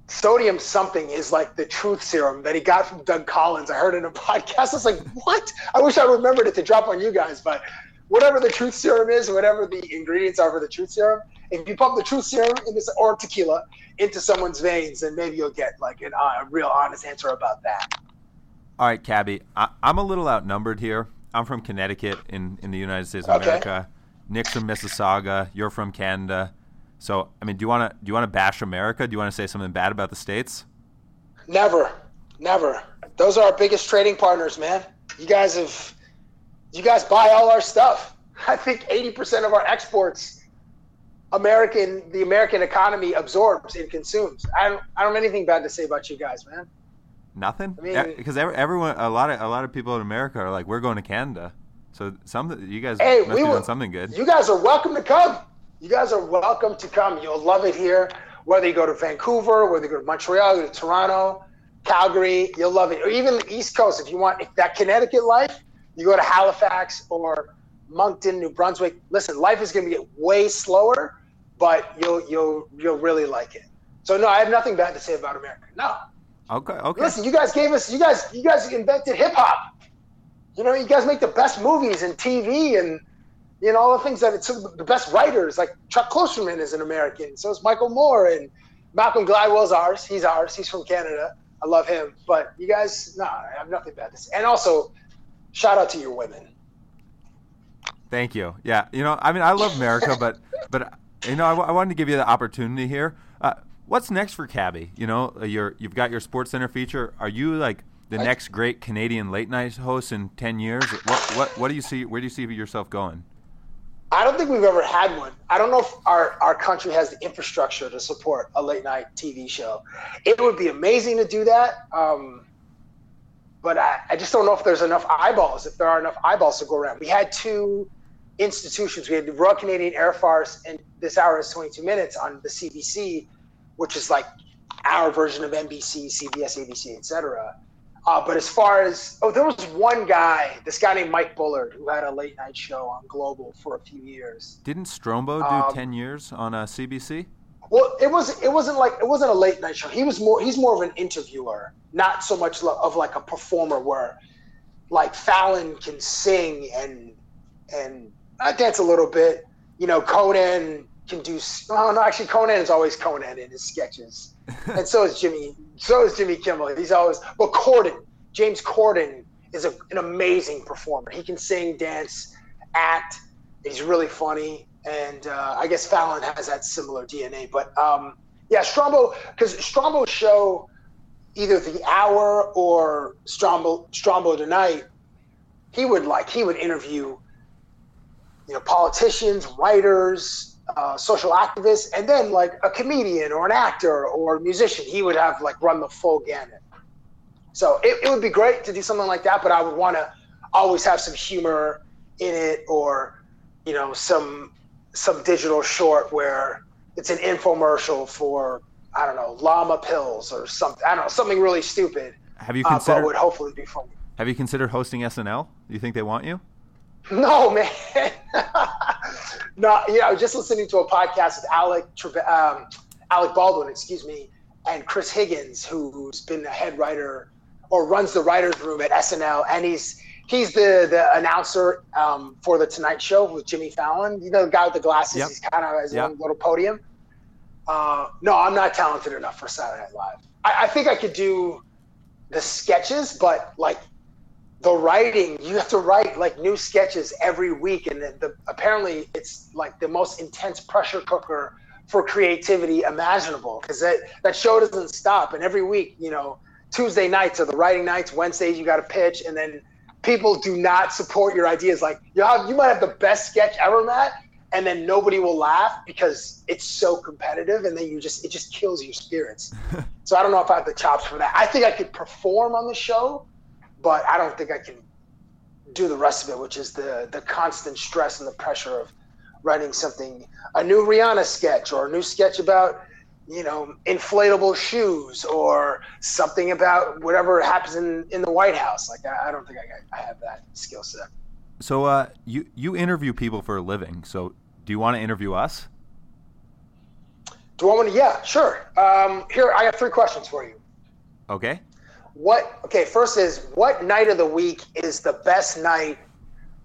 sodium something is like the truth serum that he got from Doug Collins. I heard in a podcast. I was like, what? I wish I remembered it to drop on you guys, but whatever the truth serum is, whatever the ingredients are for the truth serum, if you pump the truth serum in this or tequila into someone's veins, then maybe you'll get like an, uh, a real honest answer about that. All right, Cabbie, I, am a little outnumbered here. I'm from Connecticut in, in the United States of okay. America. Nick's from Mississauga. You're from Canada. So, I mean, do you want to do you want to bash America? Do you want to say something bad about the states? Never, never. Those are our biggest trading partners, man. You guys have, you guys buy all our stuff. I think 80% of our exports, American, the American economy absorbs and consumes. I don't, I don't have anything bad to say about you guys, man. Nothing. I mean, because everyone, a lot of a lot of people in America are like, we're going to Canada. So some you guys hey, must we be doing something good. You guys are welcome to come. You guys are welcome to come. You'll love it here. Whether you go to Vancouver, whether you go to Montreal, go to Toronto, Calgary, you'll love it. Or even the East Coast, if you want if that Connecticut life, you go to Halifax or Moncton, New Brunswick. Listen, life is going to get way slower, but you'll you'll you'll really like it. So no, I have nothing bad to say about America. No, Okay. Okay. Listen, you guys gave us. You guys. You guys invented hip hop. You know, you guys make the best movies and TV and you know all the things that it's the best writers. Like Chuck Klosterman is an American. So is Michael Moore and Malcolm Gladwell's ours. He's ours. He's from Canada. I love him. But you guys, no, nah, I have nothing bad to say. And also, shout out to your women. Thank you. Yeah, you know, I mean, I love America, but but you know, I, I wanted to give you the opportunity here. Uh, what's next for Cabbie? You know, uh, you're you've got your Sports Center feature. Are you like the I, next great Canadian late night host in ten years? What what what do you see? Where do you see yourself going? I don't think we've ever had one. I don't know if our, our country has the infrastructure to support a late night TV show. It would be amazing to do that. Um, but I, I just don't know if there's enough eyeballs, if there are enough eyeballs to go around. We had two institutions. We had the Royal Canadian Air Farce, and this hour is 22 minutes on the CBC, which is like our version of NBC, CBS, ABC, etc. Uh, but as far as oh, there was one guy, this guy named Mike Bullard, who had a late night show on Global for a few years. Didn't Strombo do um, ten years on uh, CBC? Well, it was it wasn't like it wasn't a late night show. He was more he's more of an interviewer, not so much of like a performer where like Fallon can sing and and I dance a little bit. You know, Conan can do. Oh no, actually, Conan is always Conan in his sketches, and so is Jimmy. So is Jimmy Kimmel. He's always. But Corden, James Corden, is a, an amazing performer. He can sing, dance, act. He's really funny, and uh, I guess Fallon has that similar DNA. But um, yeah, Strombo, because Strombo's show either the hour or Strombo Strombo tonight, he would like he would interview, you know, politicians, writers, uh, social activist, and then like a comedian or an actor or a musician. He would have like run the full gamut. So it, it would be great to do something like that, but I would want to always have some humor in it or you know some some digital short where it's an infomercial for I don't know llama pills or something. I don't know something really stupid. Have you uh, considered? but would hopefully be funny. have you considered hosting SNL? Do you think they want you? No man, no. You know, I was just listening to a podcast with Alec um, Alec Baldwin, excuse me, and Chris Higgins, who's been a head writer or runs the writers' room at SNL, and he's he's the the announcer um, for the Tonight Show with Jimmy Fallon. You know, the guy with the glasses. Yep. He's kind of has his Yep. own little podium. Uh, no, I'm not talented enough for Saturday Night Live. I, I think I could do the sketches, but like the writing, you have to write like new sketches every week, and the, the apparently it's like the most intense pressure cooker for creativity imaginable because that that show doesn't stop, and every week, you know, Tuesday nights are the writing nights, Wednesdays you got to pitch, and then people do not support your ideas. Like you have, you might have the best sketch ever, Matt, and then nobody will laugh because it's so competitive, and then you just it just kills your spirits. so I don't know if I have the chops for that. I think I could perform on the show, but I don't think I can do the rest of it, which is the the constant stress and the pressure of writing something, a new Rihanna sketch or a new sketch about you know, inflatable shoes or something about whatever happens in, in the White House. Like, I, I don't think I, I have that skill set. So uh, you you interview people for a living. So do you want to interview us? Do I want to? Yeah, sure. Um, here, I have three questions for you. Okay. What? Okay, first is what night of the week is the best night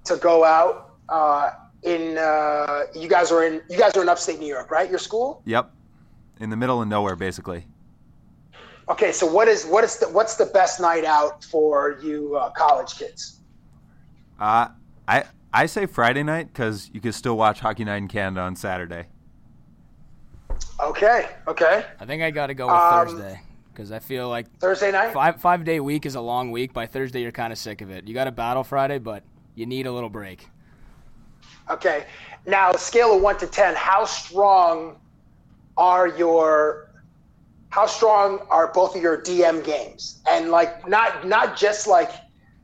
to go out? Uh, in uh, you guys are in you guys are in upstate New York, right? Your school? Yep. In the middle of nowhere, basically. Okay, so what is what is the what's the best night out for you uh, college kids? Uh, I I say Friday night because you can still watch Hockey Night in Canada on Saturday. Okay, okay. I think I got to go with Um, Thursday because I feel like Thursday night. five five day week is a long week. By Thursday, you're kind of sick of it. You got a battle Friday, but you need a little break. Okay. Now, scale of one to ten, how strong are your how strong are both of your DM games? And like not not just like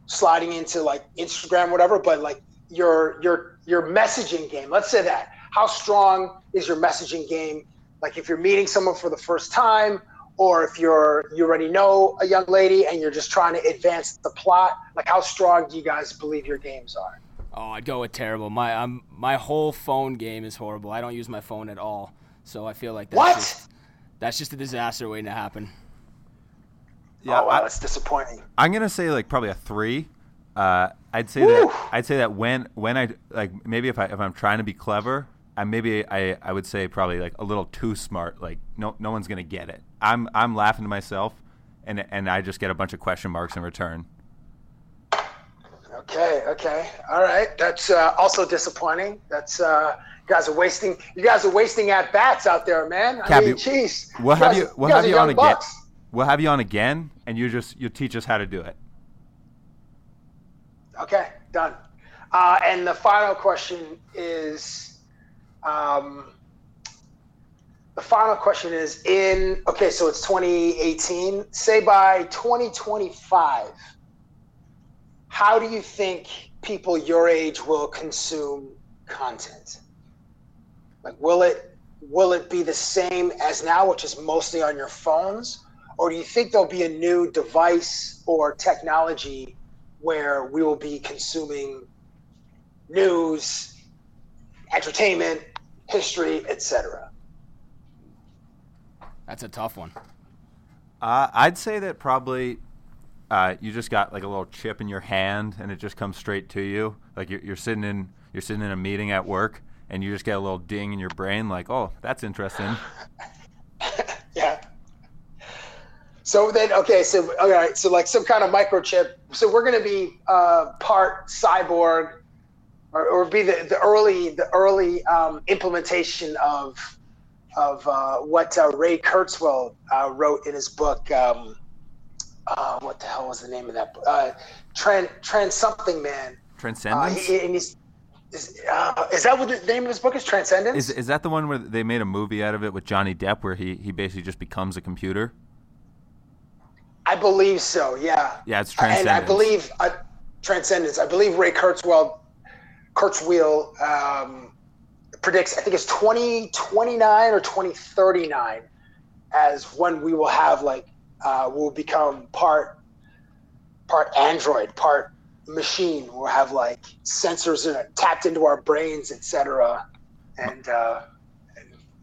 sliding into like Instagram, whatever, but like your your your messaging game. Let's say that. How strong is your messaging game? Like if you're meeting someone for the first time, or if you're you already know a young lady and you're just trying to advance the plot, like how strong do you guys believe your games are? Oh, I'd go with terrible. My um, my whole phone game is horrible. I don't use my phone at all, so I feel like that's What? just that's just a disaster waiting to happen. Yeah, oh wow, I- that's disappointing. I'm gonna say like probably a three. Uh, I'd say Woo. that I'd say that when when I like maybe if I if I'm trying to be clever, I maybe I, I would say probably like a little too smart. Like no no one's gonna get it. I'm I'm laughing to myself, and and I just get a bunch of question marks in return. Okay, okay, all right. That's uh, also disappointing. That's uh, you guys are wasting. You guys are wasting at bats out there, man. I mean, jeez. We'll have you we'll have you on young again. bucks. We'll have you on again, and you just you teach us how to do it. Okay, done. Uh, and the final question is, um, the final question is in. Okay, so it's 2018. Say by 2025, how do you think people your age will consume content? Like, will it will it be the same as now, which is mostly on your phones, or do you think there'll be a new device or technology where we will be consuming news, entertainment, history, etc.? That's a tough one. Uh, I'd say that probably uh, you just got like a little chip in your hand, and it just comes straight to you. Like you're, you're sitting in you're sitting in a meeting at work, and you just get a little ding in your brain, like, "Oh, that's interesting." Yeah. So then, okay, so all right, so like some kind of microchip. So we're going to be uh, part cyborg, or, or be the, the early the early um, implementation of of uh, what uh, Ray Kurzweil uh, wrote in his book um, uh, what the hell was the name of that? Uh, Trend Trend something man. Uh, Transcendence. he, and he's is, uh, is that what the name of his book is? Transcendence. is is that the one where they made a movie out of it with Johnny Depp, where he he basically just becomes a computer? I believe so. Yeah. Yeah, it's And I believe uh, Transcendence. I believe Ray Kurzweil, Kurzweil um, predicts. I think it's twenty twenty nine or twenty thirty nine, as when we will have like uh, we'll become part part android, part machine. We'll have like sensors in it, tapped into our brains, etc. And uh,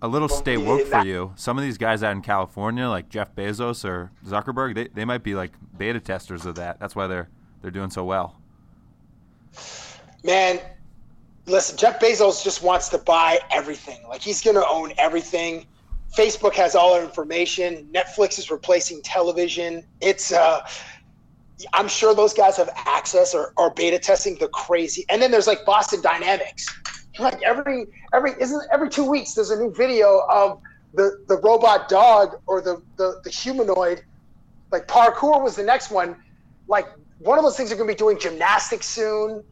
A little stay woke for you. Some of these guys out in California, like Jeff Bezos or Zuckerberg, they, they might be like beta testers of that. That's why they're they're doing so well. man, listen, Jeff Bezos just wants to buy everything. Like he's going to own everything. Facebook has all our information. Netflix is replacing television. It's uh I'm sure those guys have access or are beta testing the crazy. And then there's like Boston Dynamics. Like every every isn't every 2 weeks there's a new video of the the robot dog or the the, the humanoid like parkour was the next one. Like one of those things are going to be doing gymnastics soon,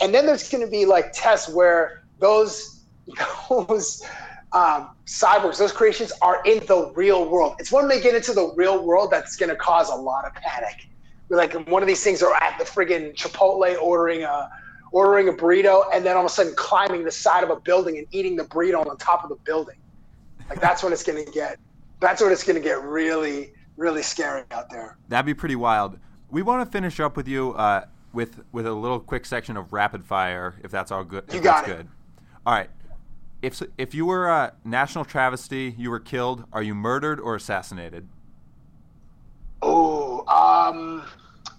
and then there's going to be like tests where those those um, cyborgs, those creations are in the real world. It's when they get into the real world that's going to cause a lot of panic. Like one of these things are at the friggin' Chipotle ordering a ordering a burrito, and then all of a sudden climbing the side of a building and eating the burrito on top of the building. Like that's when it's going to get. That's when it's going to get really, really scary out there. That'd be pretty wild. We want to finish up with you uh, with with a little quick section of rapid fire, if that's all good. You got that's it. good. All right. If if you were a national travesty, you were killed. Are you murdered or assassinated? Oh, um,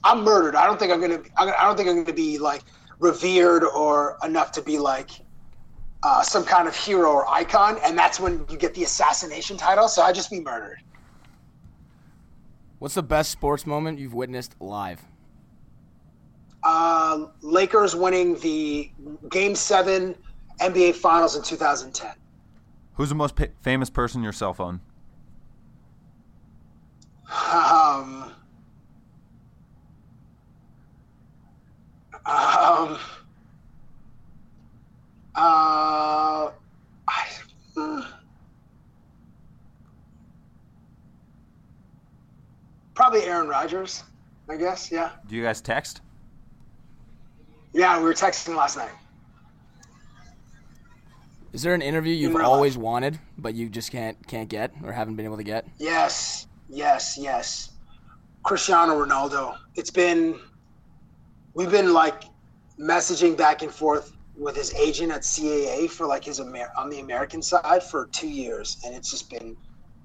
I'm murdered. I don't think I'm gonna. I don't think I'm gonna be like revered or enough to be like uh, some kind of hero or icon. And that's when you get the assassination title. So I just be murdered. What's the best sports moment you've witnessed live? Uh, Lakers winning the Game Seven NBA Finals in 2010. Who's the most pa- famous person in your cell phone? Um, um, uh, I, hmm. probably Aaron Rodgers, I guess. Yeah. Do you guys text? Yeah, we were texting last night. Is there an interview you've real always wanted but you just can't can't get or haven't been able to get? Yes, yes, yes. Cristiano Ronaldo. It's been we've been like messaging back and forth with his agent at CAA for like his Amer- on the American side for two years, and it's just been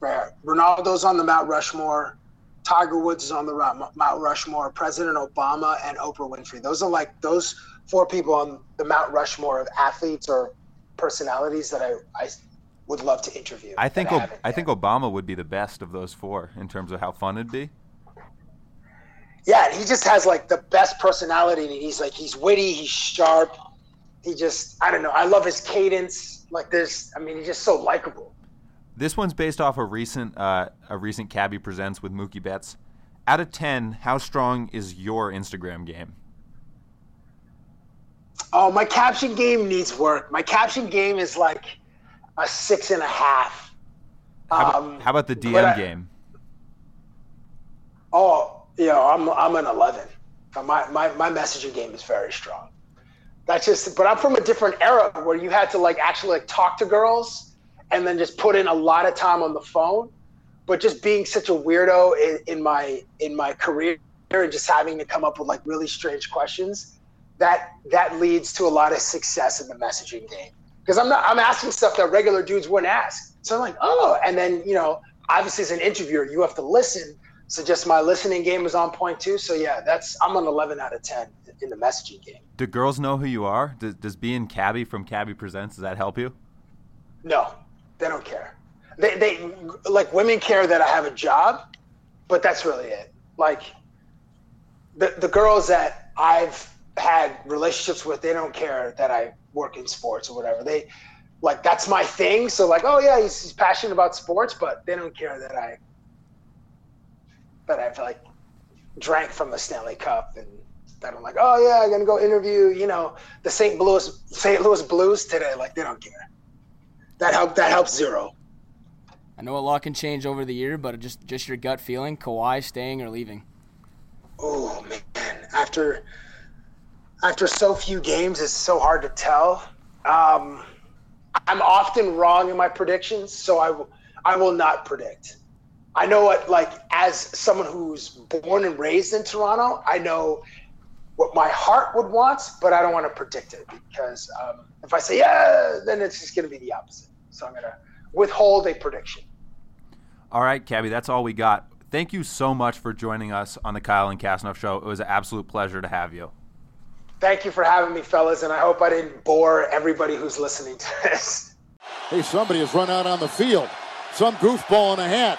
rare. Ronaldo's on the Mount Rushmore. Tiger Woods is on the Mount Rushmore. President Obama and Oprah Winfrey. Those are like those four people on the Mount Rushmore of athletes or personalities that I, I would love to interview. I think I think Obama would be the best of those four in terms of how fun it'd be. Yeah, he just has like the best personality. And he's like he's witty, he's sharp. He just I don't know. I love his cadence. Like this, I mean, he's just so likable. This one's based off a recent uh, a recent Cabbie presents with Mookie Betts. Out of ten, how strong is your Instagram game? Oh, my caption game needs work. My caption game is like a six and a half. How, Um, about, how about the DM I- game? Oh, you know, I'm I'm an eleven. Uh, My, my my messaging game is very strong. That's just, but I'm from a different era where you had to like actually like talk to girls and then just put in a lot of time on the phone. But just being such a weirdo in, in my in my career and just having to come up with like really strange questions, that that leads to a lot of success in the messaging game. Because I'm not I'm asking stuff that regular dudes wouldn't ask. So I'm like, oh, and then you know, obviously as an interviewer, you have to listen. So just my listening game is on point too. So yeah, that's I'm an 11 out of 10 in the messaging game. Do girls know who you are? Does, does being Cabbie from Cabbie Presents does that help you? No, they don't care. They, they like women care that I have a job, but that's really it. Like the the girls that I've had relationships with, they don't care that I work in sports or whatever. They like that's my thing. So like, oh yeah, he's, he's passionate about sports, but they don't care that I that I've like drank from the Stanley Cup and that I'm like, oh yeah, I'm gonna go interview, you know, the St. Louis St. Louis Blues today. Like they don't care. That help that helps zero. I know a lot can change over the year, but just just your gut feeling, Kawhi staying or leaving. Oh man, after after so few games, it's so hard to tell. Um, I'm often wrong in my predictions, so I, w- I will not predict. I know what, like, as someone who's born and raised in Toronto, I know what my heart would want, but I don't want to predict it because um, if I say yeah, then it's just going to be the opposite. So I'm going to withhold a prediction. All right, Cabbie, that's all we got. Thank you so much for joining us on the Kyle and Kasnoff show. It was an absolute pleasure to have you. Thank you for having me, fellas, and I hope I didn't bore everybody who's listening to this. Hey, somebody has run out on the field. Some goofball in a hat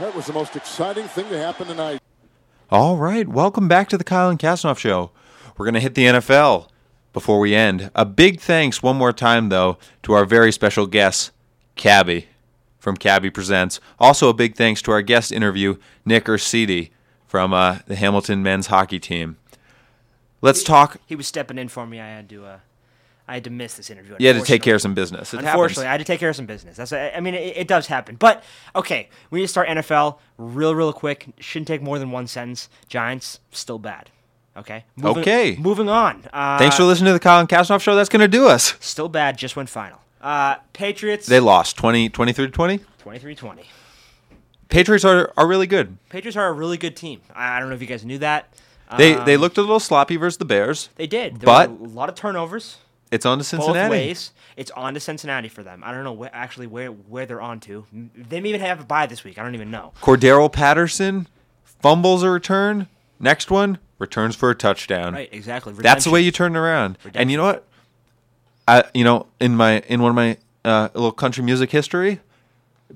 that was the most exciting thing to happen tonight. All right, welcome back to the Kyle and Kasnoff show. We're going to hit the NFL before we end. A big thanks one more time, though, to our very special guest, Cabbie from Cabbie Presents. Also, a big thanks to our guest interview, Nick Urcidi from uh, the Hamilton men's hockey team. Let's talk. He was stepping in for me. I had to. Uh, I had to miss this interview. You had to take care of some business. It Unfortunately, I had to take care of some business. That's. I mean, it, it does happen. But okay, we need to start NFL real, real quick. Shouldn't take more than one sentence. Giants still bad. Okay. Moving, Okay. Moving on. Uh, Thanks for listening to the Kyle and Kasnoff show. That's going to do us. Still bad. Just went final. Uh, Patriots. They lost 20, 23 to 20. 23-20. Patriots are, are really good. Patriots are a really good team. I, don't know if you guys knew that. They Um, they looked a little sloppy versus the Bears. They did. There but- a lot of turnovers. It's on to Cincinnati. both ways. It's on to Cincinnati for them. I don't know actually where where they're on to. They may even have a bye this week. I don't even know. Cordarrelle Patterson fumbles a return. Next one returns for a touchdown. Right, exactly. That's the way you turn it around. And you know what? I you know in my in one of my uh, little country music history,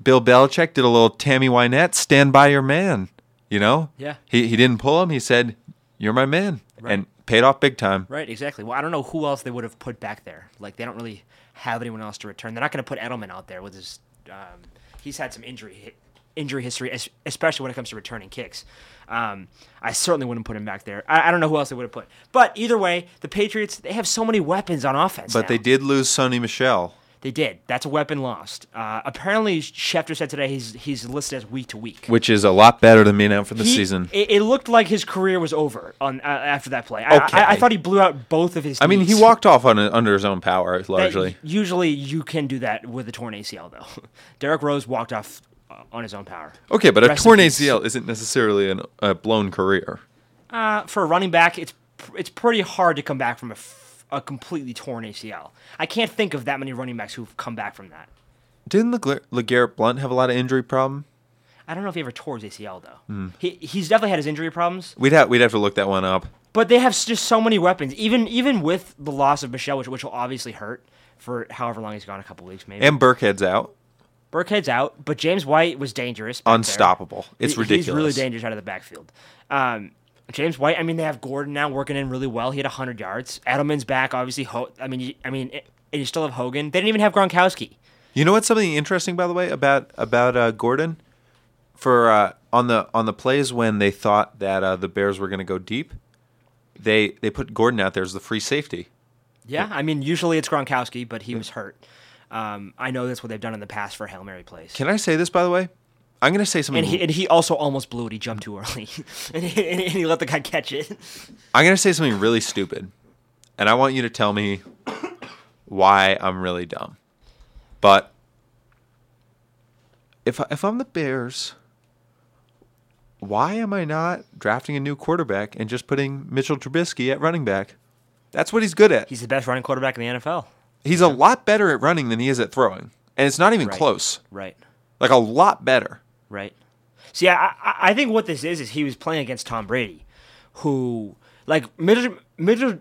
Bill Belichick did a little Tammy Wynette "Stand by Your Man." You know? Yeah. He he didn't pull him. He said, "You're my man," and paid off big time. Right, exactly. Well, I don't know who else they would have put back there. Like they don't really have anyone else to return. They're not going to put Edelman out there with his. Um, he's had some injury injury history, especially when it comes to returning kicks. Um, I certainly wouldn't put him back there. I, I don't know who else they would have put. But either way, the Patriots they have so many weapons on offense. But now. they did lose Sony Michel. They did. That's a weapon lost. Uh, apparently, Schefter said today he's he's listed as week to week. which is a lot better than being out for the He- season. It, it looked like his career was over on uh, after that play. I, Okay. I, I thought he blew out both of his. I mean, he walked off on under his own power That- largely. usually, you can do that with a torn ACL, though. Derrick Rose walked off uh, on his own power. Okay, but a Rest torn. ACL isn't necessarily an, a blown career. Uh, for a running back, it's it's pretty hard to come back from a, f- a completely torn ACL. I can't think of that many running backs who've come back from that. Didn't LeGar- LeGarrette Blount have a lot of injury problem? I don't know if he ever tore his ACL though. Hmm. He he's definitely had his injury problems. We'd have we'd have to look that one up. But they have just so many weapons. Even even with the loss of Michel, which which will obviously hurt for however long he's gone, a couple weeks maybe. And Burkhead's out, Burkhead's out, but James White was dangerous. back there. unstoppable. It's He- ridiculous. He's really dangerous out of the backfield. Um, James White. I mean, they have Gordon now working in really well. He had hundred yards. Edelman's back, obviously. Ho- I mean, you, I mean, it, and you still have Hogan. They didn't even have Gronkowski. You know what's something interesting, by the way, about about uh, Gordon? For uh, on the on the plays when they thought that uh, the Bears were going to go deep, they they put Gordon out there as the free safety. Yeah, I mean, usually it's Gronkowski, but he was hurt. Um, I know that's what they've done in the past for hail mary plays. Can I say this, by the way? I'm going to say something. and he and he also almost blew it. He jumped too early, and, he, and he let the guy catch it. I'm going to say something really stupid, and I want you to tell me why I'm really dumb. But if if I'm the Bears, why am I not drafting a new quarterback and just putting Mitchell Trubisky at running back? That's what he's good at. He's the best running quarterback in the NFL. He's a lot better at running than he is at throwing, and it's not even Right. close. Right. Like a lot better. Right. See, I, I think what this is is he was playing against Tom Brady, who Like Mitchell, Mitchell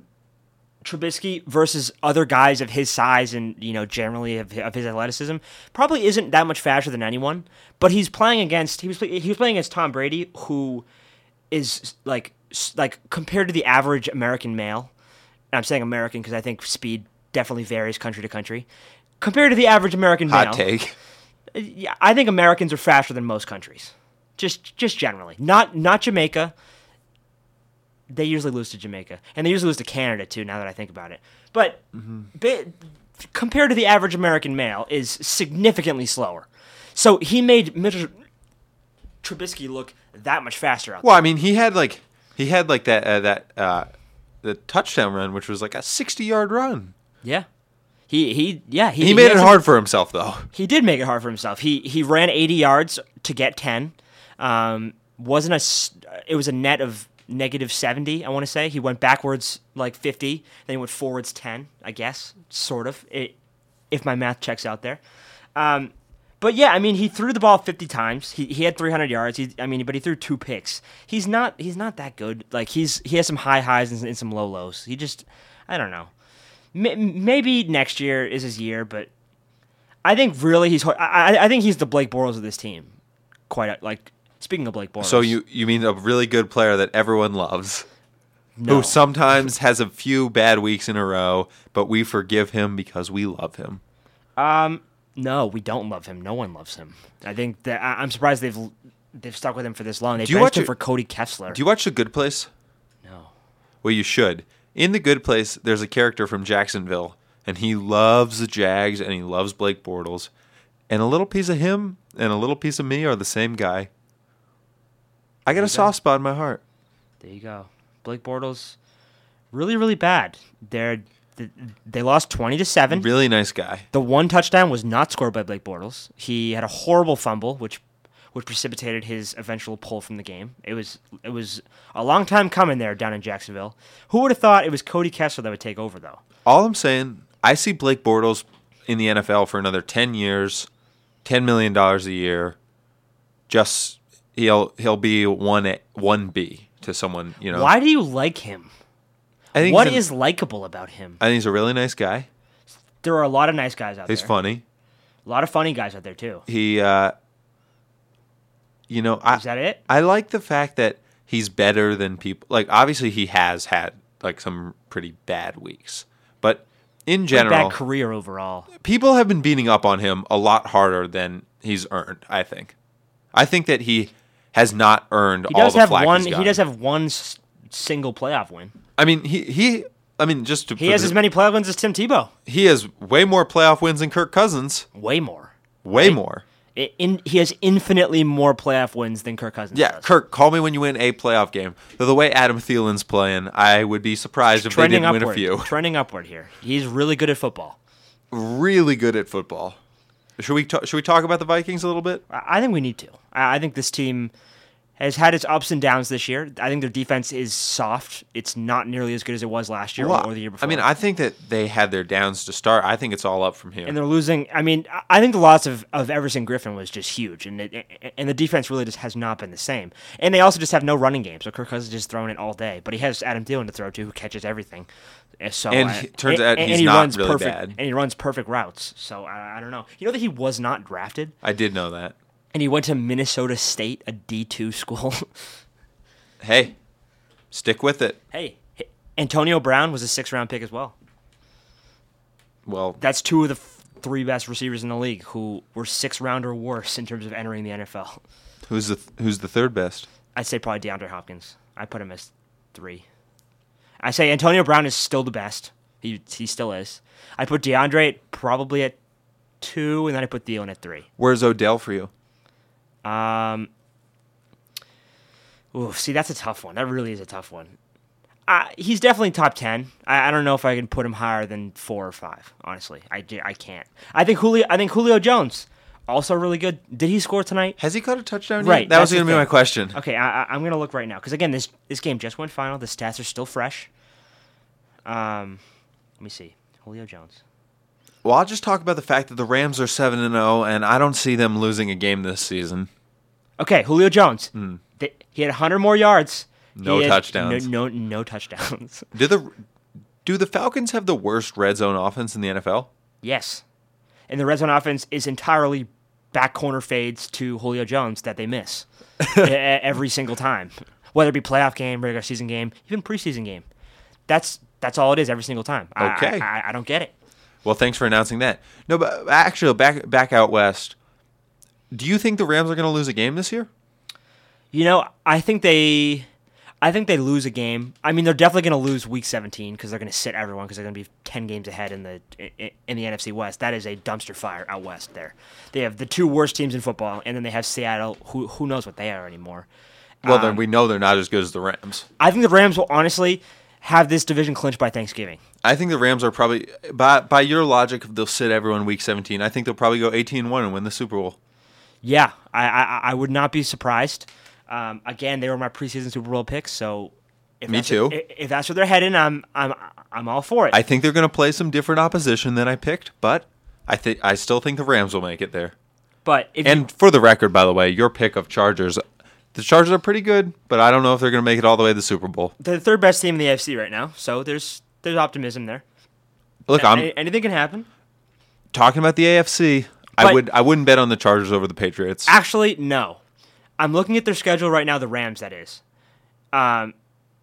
Trubisky versus other guys of his size and you know generally of, of his athleticism probably isn't that much faster than anyone. But he's playing against he was he was playing against Tom Brady, who is like like compared to the average American male. And I'm saying American because I think speed definitely varies country to country. Compared to the average American male, Hot take. Yeah, I think Americans are faster than most countries. Just just generally. Not not Jamaica. They usually lose to Jamaica. And they usually lose to Canada too now that I think about it. But ba- compared to the average American male is significantly slower. So he made Mitchell Trubisky look that much faster out there. Well, I mean, he had like he had like that uh, that uh, the touchdown run, which was like a sixty-yard run. Yeah. He he yeah, he He made had it some- hard for himself, though. He did make it hard for himself. He he ran 80 yards to get 10. Um, wasn't a it was a net of negative 70. I want to say he went backwards like 50, then he went forwards 10. I guess sort of it, if my math checks out there. Um, but yeah, I mean, he threw the ball 50 times. He, he had 300 yards. He, I mean, but he threw two picks. He's not he's not that good. Like he's he has some high highs and, and some low lows. He just I don't know. Maybe next year is his year, but I think really he's. I, I think he's the Blake Bortles of this team. Quite a, like speaking of Blake Bortles. So you you mean a really good player that everyone loves, no. who sometimes has a few bad weeks in a row, but we forgive him because we love him. Um, no, we don't love him. No one loves him. I think that I, I'm surprised they've they've stuck with him for this long. They Do you watch him for Cody Kessler. Do you watch The Good Place? no. Well, you should. In The Good Place, there's a character from Jacksonville, and he loves the Jags and he loves Blake Bortles. And a little piece of him and a little piece of me are the same guy. I got a soft spot in my heart. There you go. Blake Bortles, really really bad. They're they lost twenty to seven. Really nice guy. The one touchdown was not scored by Blake Bortles. He had a horrible fumble, which which precipitated his eventual pull from the game. It was it was a long time coming there down in Jacksonville. Who would have thought it was Cody Kessler that would take over though? All I'm saying, I see Blake Bortles in the NFL for another 10 years, $10 million a year. Just he'll he'll be one one B to someone, you know. Why do you like him? I think What an- is likable about him? I think he's a really nice guy. There are a lot of nice guys out He's there. He's funny. A lot of funny guys out there too. He uh you know, I Is that it? I like the fact that he's better than people. Like obviously he has had like some pretty bad weeks. But in general, bad career overall. people have been beating up on him a lot harder than he's earned. I think. I think that he has not earned He all does the have flack one. He does have one s- single playoff win. I mean, he he. I mean, just to He has the- as many playoff wins as Tim Tebow. He has way more playoff wins than Kirk Cousins. Way more. Way Right? more. In, he has infinitely more playoff wins than Kirk Cousins Yeah, does. Kirk, call me when you win a playoff game. Though the way Adam Thielen's playing, I would be surprised if they trending didn't upward. win a few. Trending upward here. He's really good at football. really good at football. Should we ta- should we talk about the Vikings a little bit? I I think we need to. I I think this team has had its ups and downs this year. I think their defense is soft. It's not nearly as good as it was last year Well, or the year before. I mean, I think that they had their downs to start. I think it's all up from here. and they're losing. I mean, I- think the loss of, of Everson Griffen was just huge, and it, and the defense really just has not been the same. And they also just have no running game, so Kirk Cousins is just throwing it all day. But he has Adam Thielen to throw to, who catches everything. Uh, So And I- he- turns and- out and he's he not runs really perfect, bad. and he runs perfect routes. So I, I don't know. You know that he was not drafted, I did know that. And he went to Minnesota State, a D two school. Hey, stick with it. hey, Antonio Brown was a six round pick as well. Well, That's two of the f- three best receivers in the league who were six round or worse in terms of entering the NFL. who's the who's the third best? I'd say probably DeAndre Hopkins. I put him as three. I say Antonio Brown is still the best. He he still is. I put DeAndre probably at two, and then I put Thielen at three. Where's Odell for you? Um. Ooh, see, that's a tough one. That really is a tough one. Uh, he's definitely top ten. I, I don't know if I can put him higher than four or five. Honestly, I, I can't. I think Julio. I think Julio Jones also really good. Did he score tonight? Has he caught a touchdown Right, yet? That was going to be my question. Okay, I, I- I'm gonna look right now because again, this this game just went final. The stats are still fresh. Um, let me see. Julio Jones. Well, I'll just talk about the fact that the Rams are 7 and 0 and I don't see them losing a game this season. Okay, Julio Jones. Hmm. Th- He had 100 more yards No He touchdowns. No, no, no touchdowns. Do the do the Falcons have the worst red zone offense in the NFL? yes, and the red zone offense is entirely back corner fades to Julio Jones that they miss every single time, whether it be playoff game, regular season game, even preseason game. That's that's all it is every single time. Okay. I, I, I don't get it. Well, thanks for announcing that. No, but actually, back back out west. Do you think the Rams are going to lose a game this year? You know, I think they, I think they lose a game. I mean, they're definitely going to lose Week 17 because they're going to sit everyone because they're going to be 10 games ahead in the in, the NFC West. That is a dumpster fire out west. There, they have the two worst teams in football, and then they have Seattle. Who who knows what they are anymore? Well, Um, then we know they're not as good as the Rams. I think the Rams will honestly have this division clinched by Thanksgiving. I think the Rams are probably by by your logic, they'll sit everyone week 17. I think they'll probably go 18-1 and win the Super Bowl. Yeah, I I, I would not be surprised. Um, again, they were my preseason Super Bowl picks, so. If Me too. If, if that's where they're heading, I'm I'm I'm all for it. I think they're going to play some different opposition than I picked, but I think I still think the Rams will make it there. but if you, And for the record, by the way, your pick of Chargers, the Chargers are pretty good, but I don't know if they're going to make it all the way to the Super Bowl. they're the third best team in the AFC right now, so there's there's optimism there. Look, I'm anything can happen. talking about the AFC. I would I wouldn't bet on the Chargers over the Patriots. Actually, no. I'm looking at their schedule right now. The Rams, that is. Um,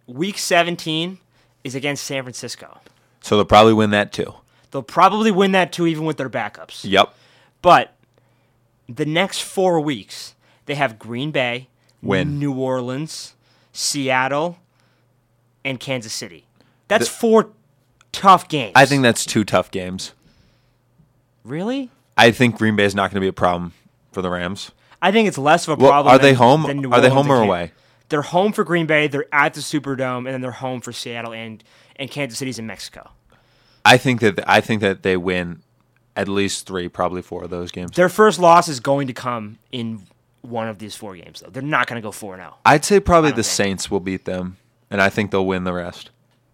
week 17 is against San Francisco. So they'll probably win that too. They'll probably win that too, even with their backups. Yep. But the next four weeks, they have Green Bay, Win. New Orleans, Seattle, and Kansas City. That's four tough games. I think that's two tough games. really. I think Green Bay is not going to be a problem for the Rams. I think it's less of a Well, problem. are they than- home? Are they home or Can- away? They're home for Green Bay. They're at the Superdome, and then they're home for Seattle and and Kansas City's in Mexico. I think that I think that they win at least three, probably four of those games. Their first loss is going to come in one of these four games, though. They're not going to go four now. I'd say probably the think. Saints will beat them, and I think they'll win the rest.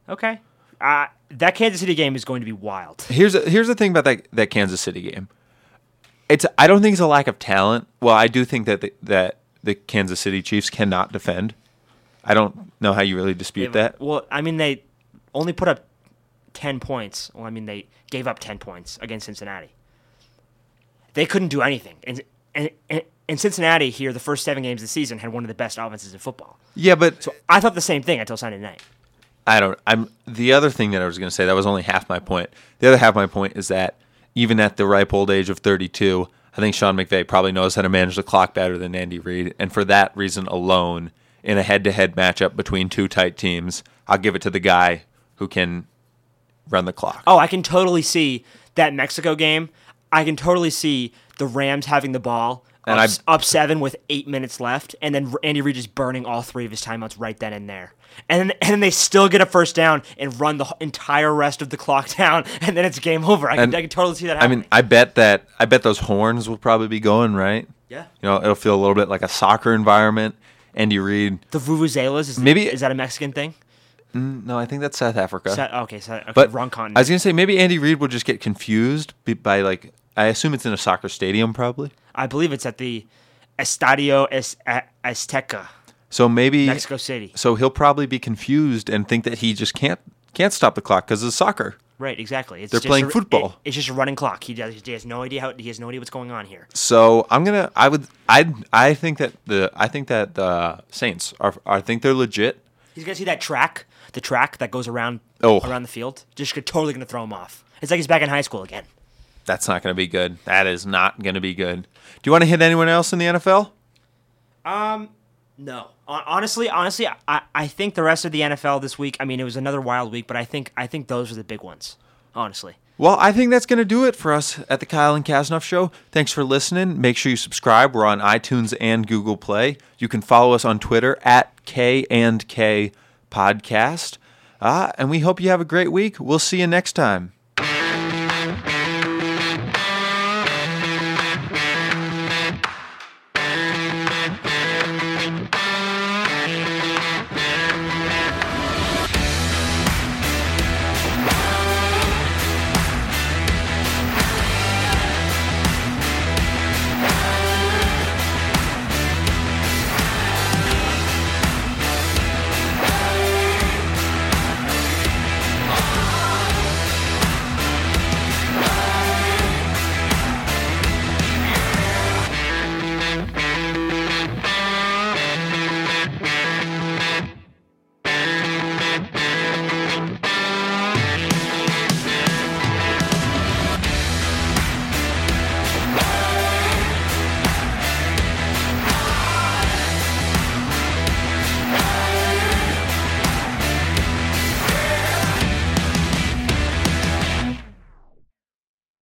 Okay. Uh, that Kansas City game is going to be wild. Here's here's the thing about that that Kansas City game. It's I don't think it's a lack of talent. Well, I do think that the, that the Kansas City Chiefs cannot defend. I don't know how you really dispute that. Well, I mean, they only put up 10 points. Well, I mean, they gave up 10 points against Cincinnati. They couldn't do anything. And, and, and, and Cincinnati here, the first seven games of the season, had one of the best offenses in football. Yeah, but So I thought the same thing until Sunday night. I don't. I'm the other thing that I was going to say. That was only half my point. The other half of my point is that even at the ripe old age of 32, I think Sean McVay probably knows how to manage the clock better than Andy Reid, and for that reason alone, in a head-to-head matchup between two tight teams, I'll give it to the guy who can run the clock. Oh, I can totally see that Mexico game. I can totally see the Rams having the ball And up, I- up seven with eight minutes left, and then Andy Reid is burning all three of his timeouts right then and there. And then, and then they still get a first down and run the entire rest of the clock down, and then it's game over. I can, I can totally see that I mean, I bet that I bet those horns will probably be going right. yeah. You know, it'll feel a little bit like a soccer environment. Andy Reid. The vuvuzelas is Maybe- is that a Mexican thing? Mm, no, I think that's South Africa. Okay, so okay, But wrong continent. I was gonna say maybe Andy Reid will just get confused by like I assume it's in a soccer stadium probably. I believe it's at the Estadio Es- A- Azteca, So maybe Mexico City. so he'll probably be confused and think that he just can't can't stop the clock because it's soccer. Right, exactly. It's They're just playing a- football. it- it's just a running clock. He does. He has no idea how. He has no idea what's going on here. So I'm gonna I would I I think that the I think that the Saints are I think they're legit. He's gonna see that track, the track that goes around Oh. around the field. Just totally gonna throw him off. It's like he's back in high school again. That's not gonna be good. That is not gonna be good. Do you want to hit anyone else in the NFL? Um, No, honestly, honestly, I, I think the rest of the NFL this week. I mean, it was another wild week, but I think I think those are the big ones. Honestly, Well, I think that's going to do it for us at the Kyle and Kasnoff Show. Thanks for listening. Make sure you subscribe. We're on iTunes and Google Play. You can follow us on Twitter at K and K Podcast. Uh, and we hope you have a great week. We'll see you next time.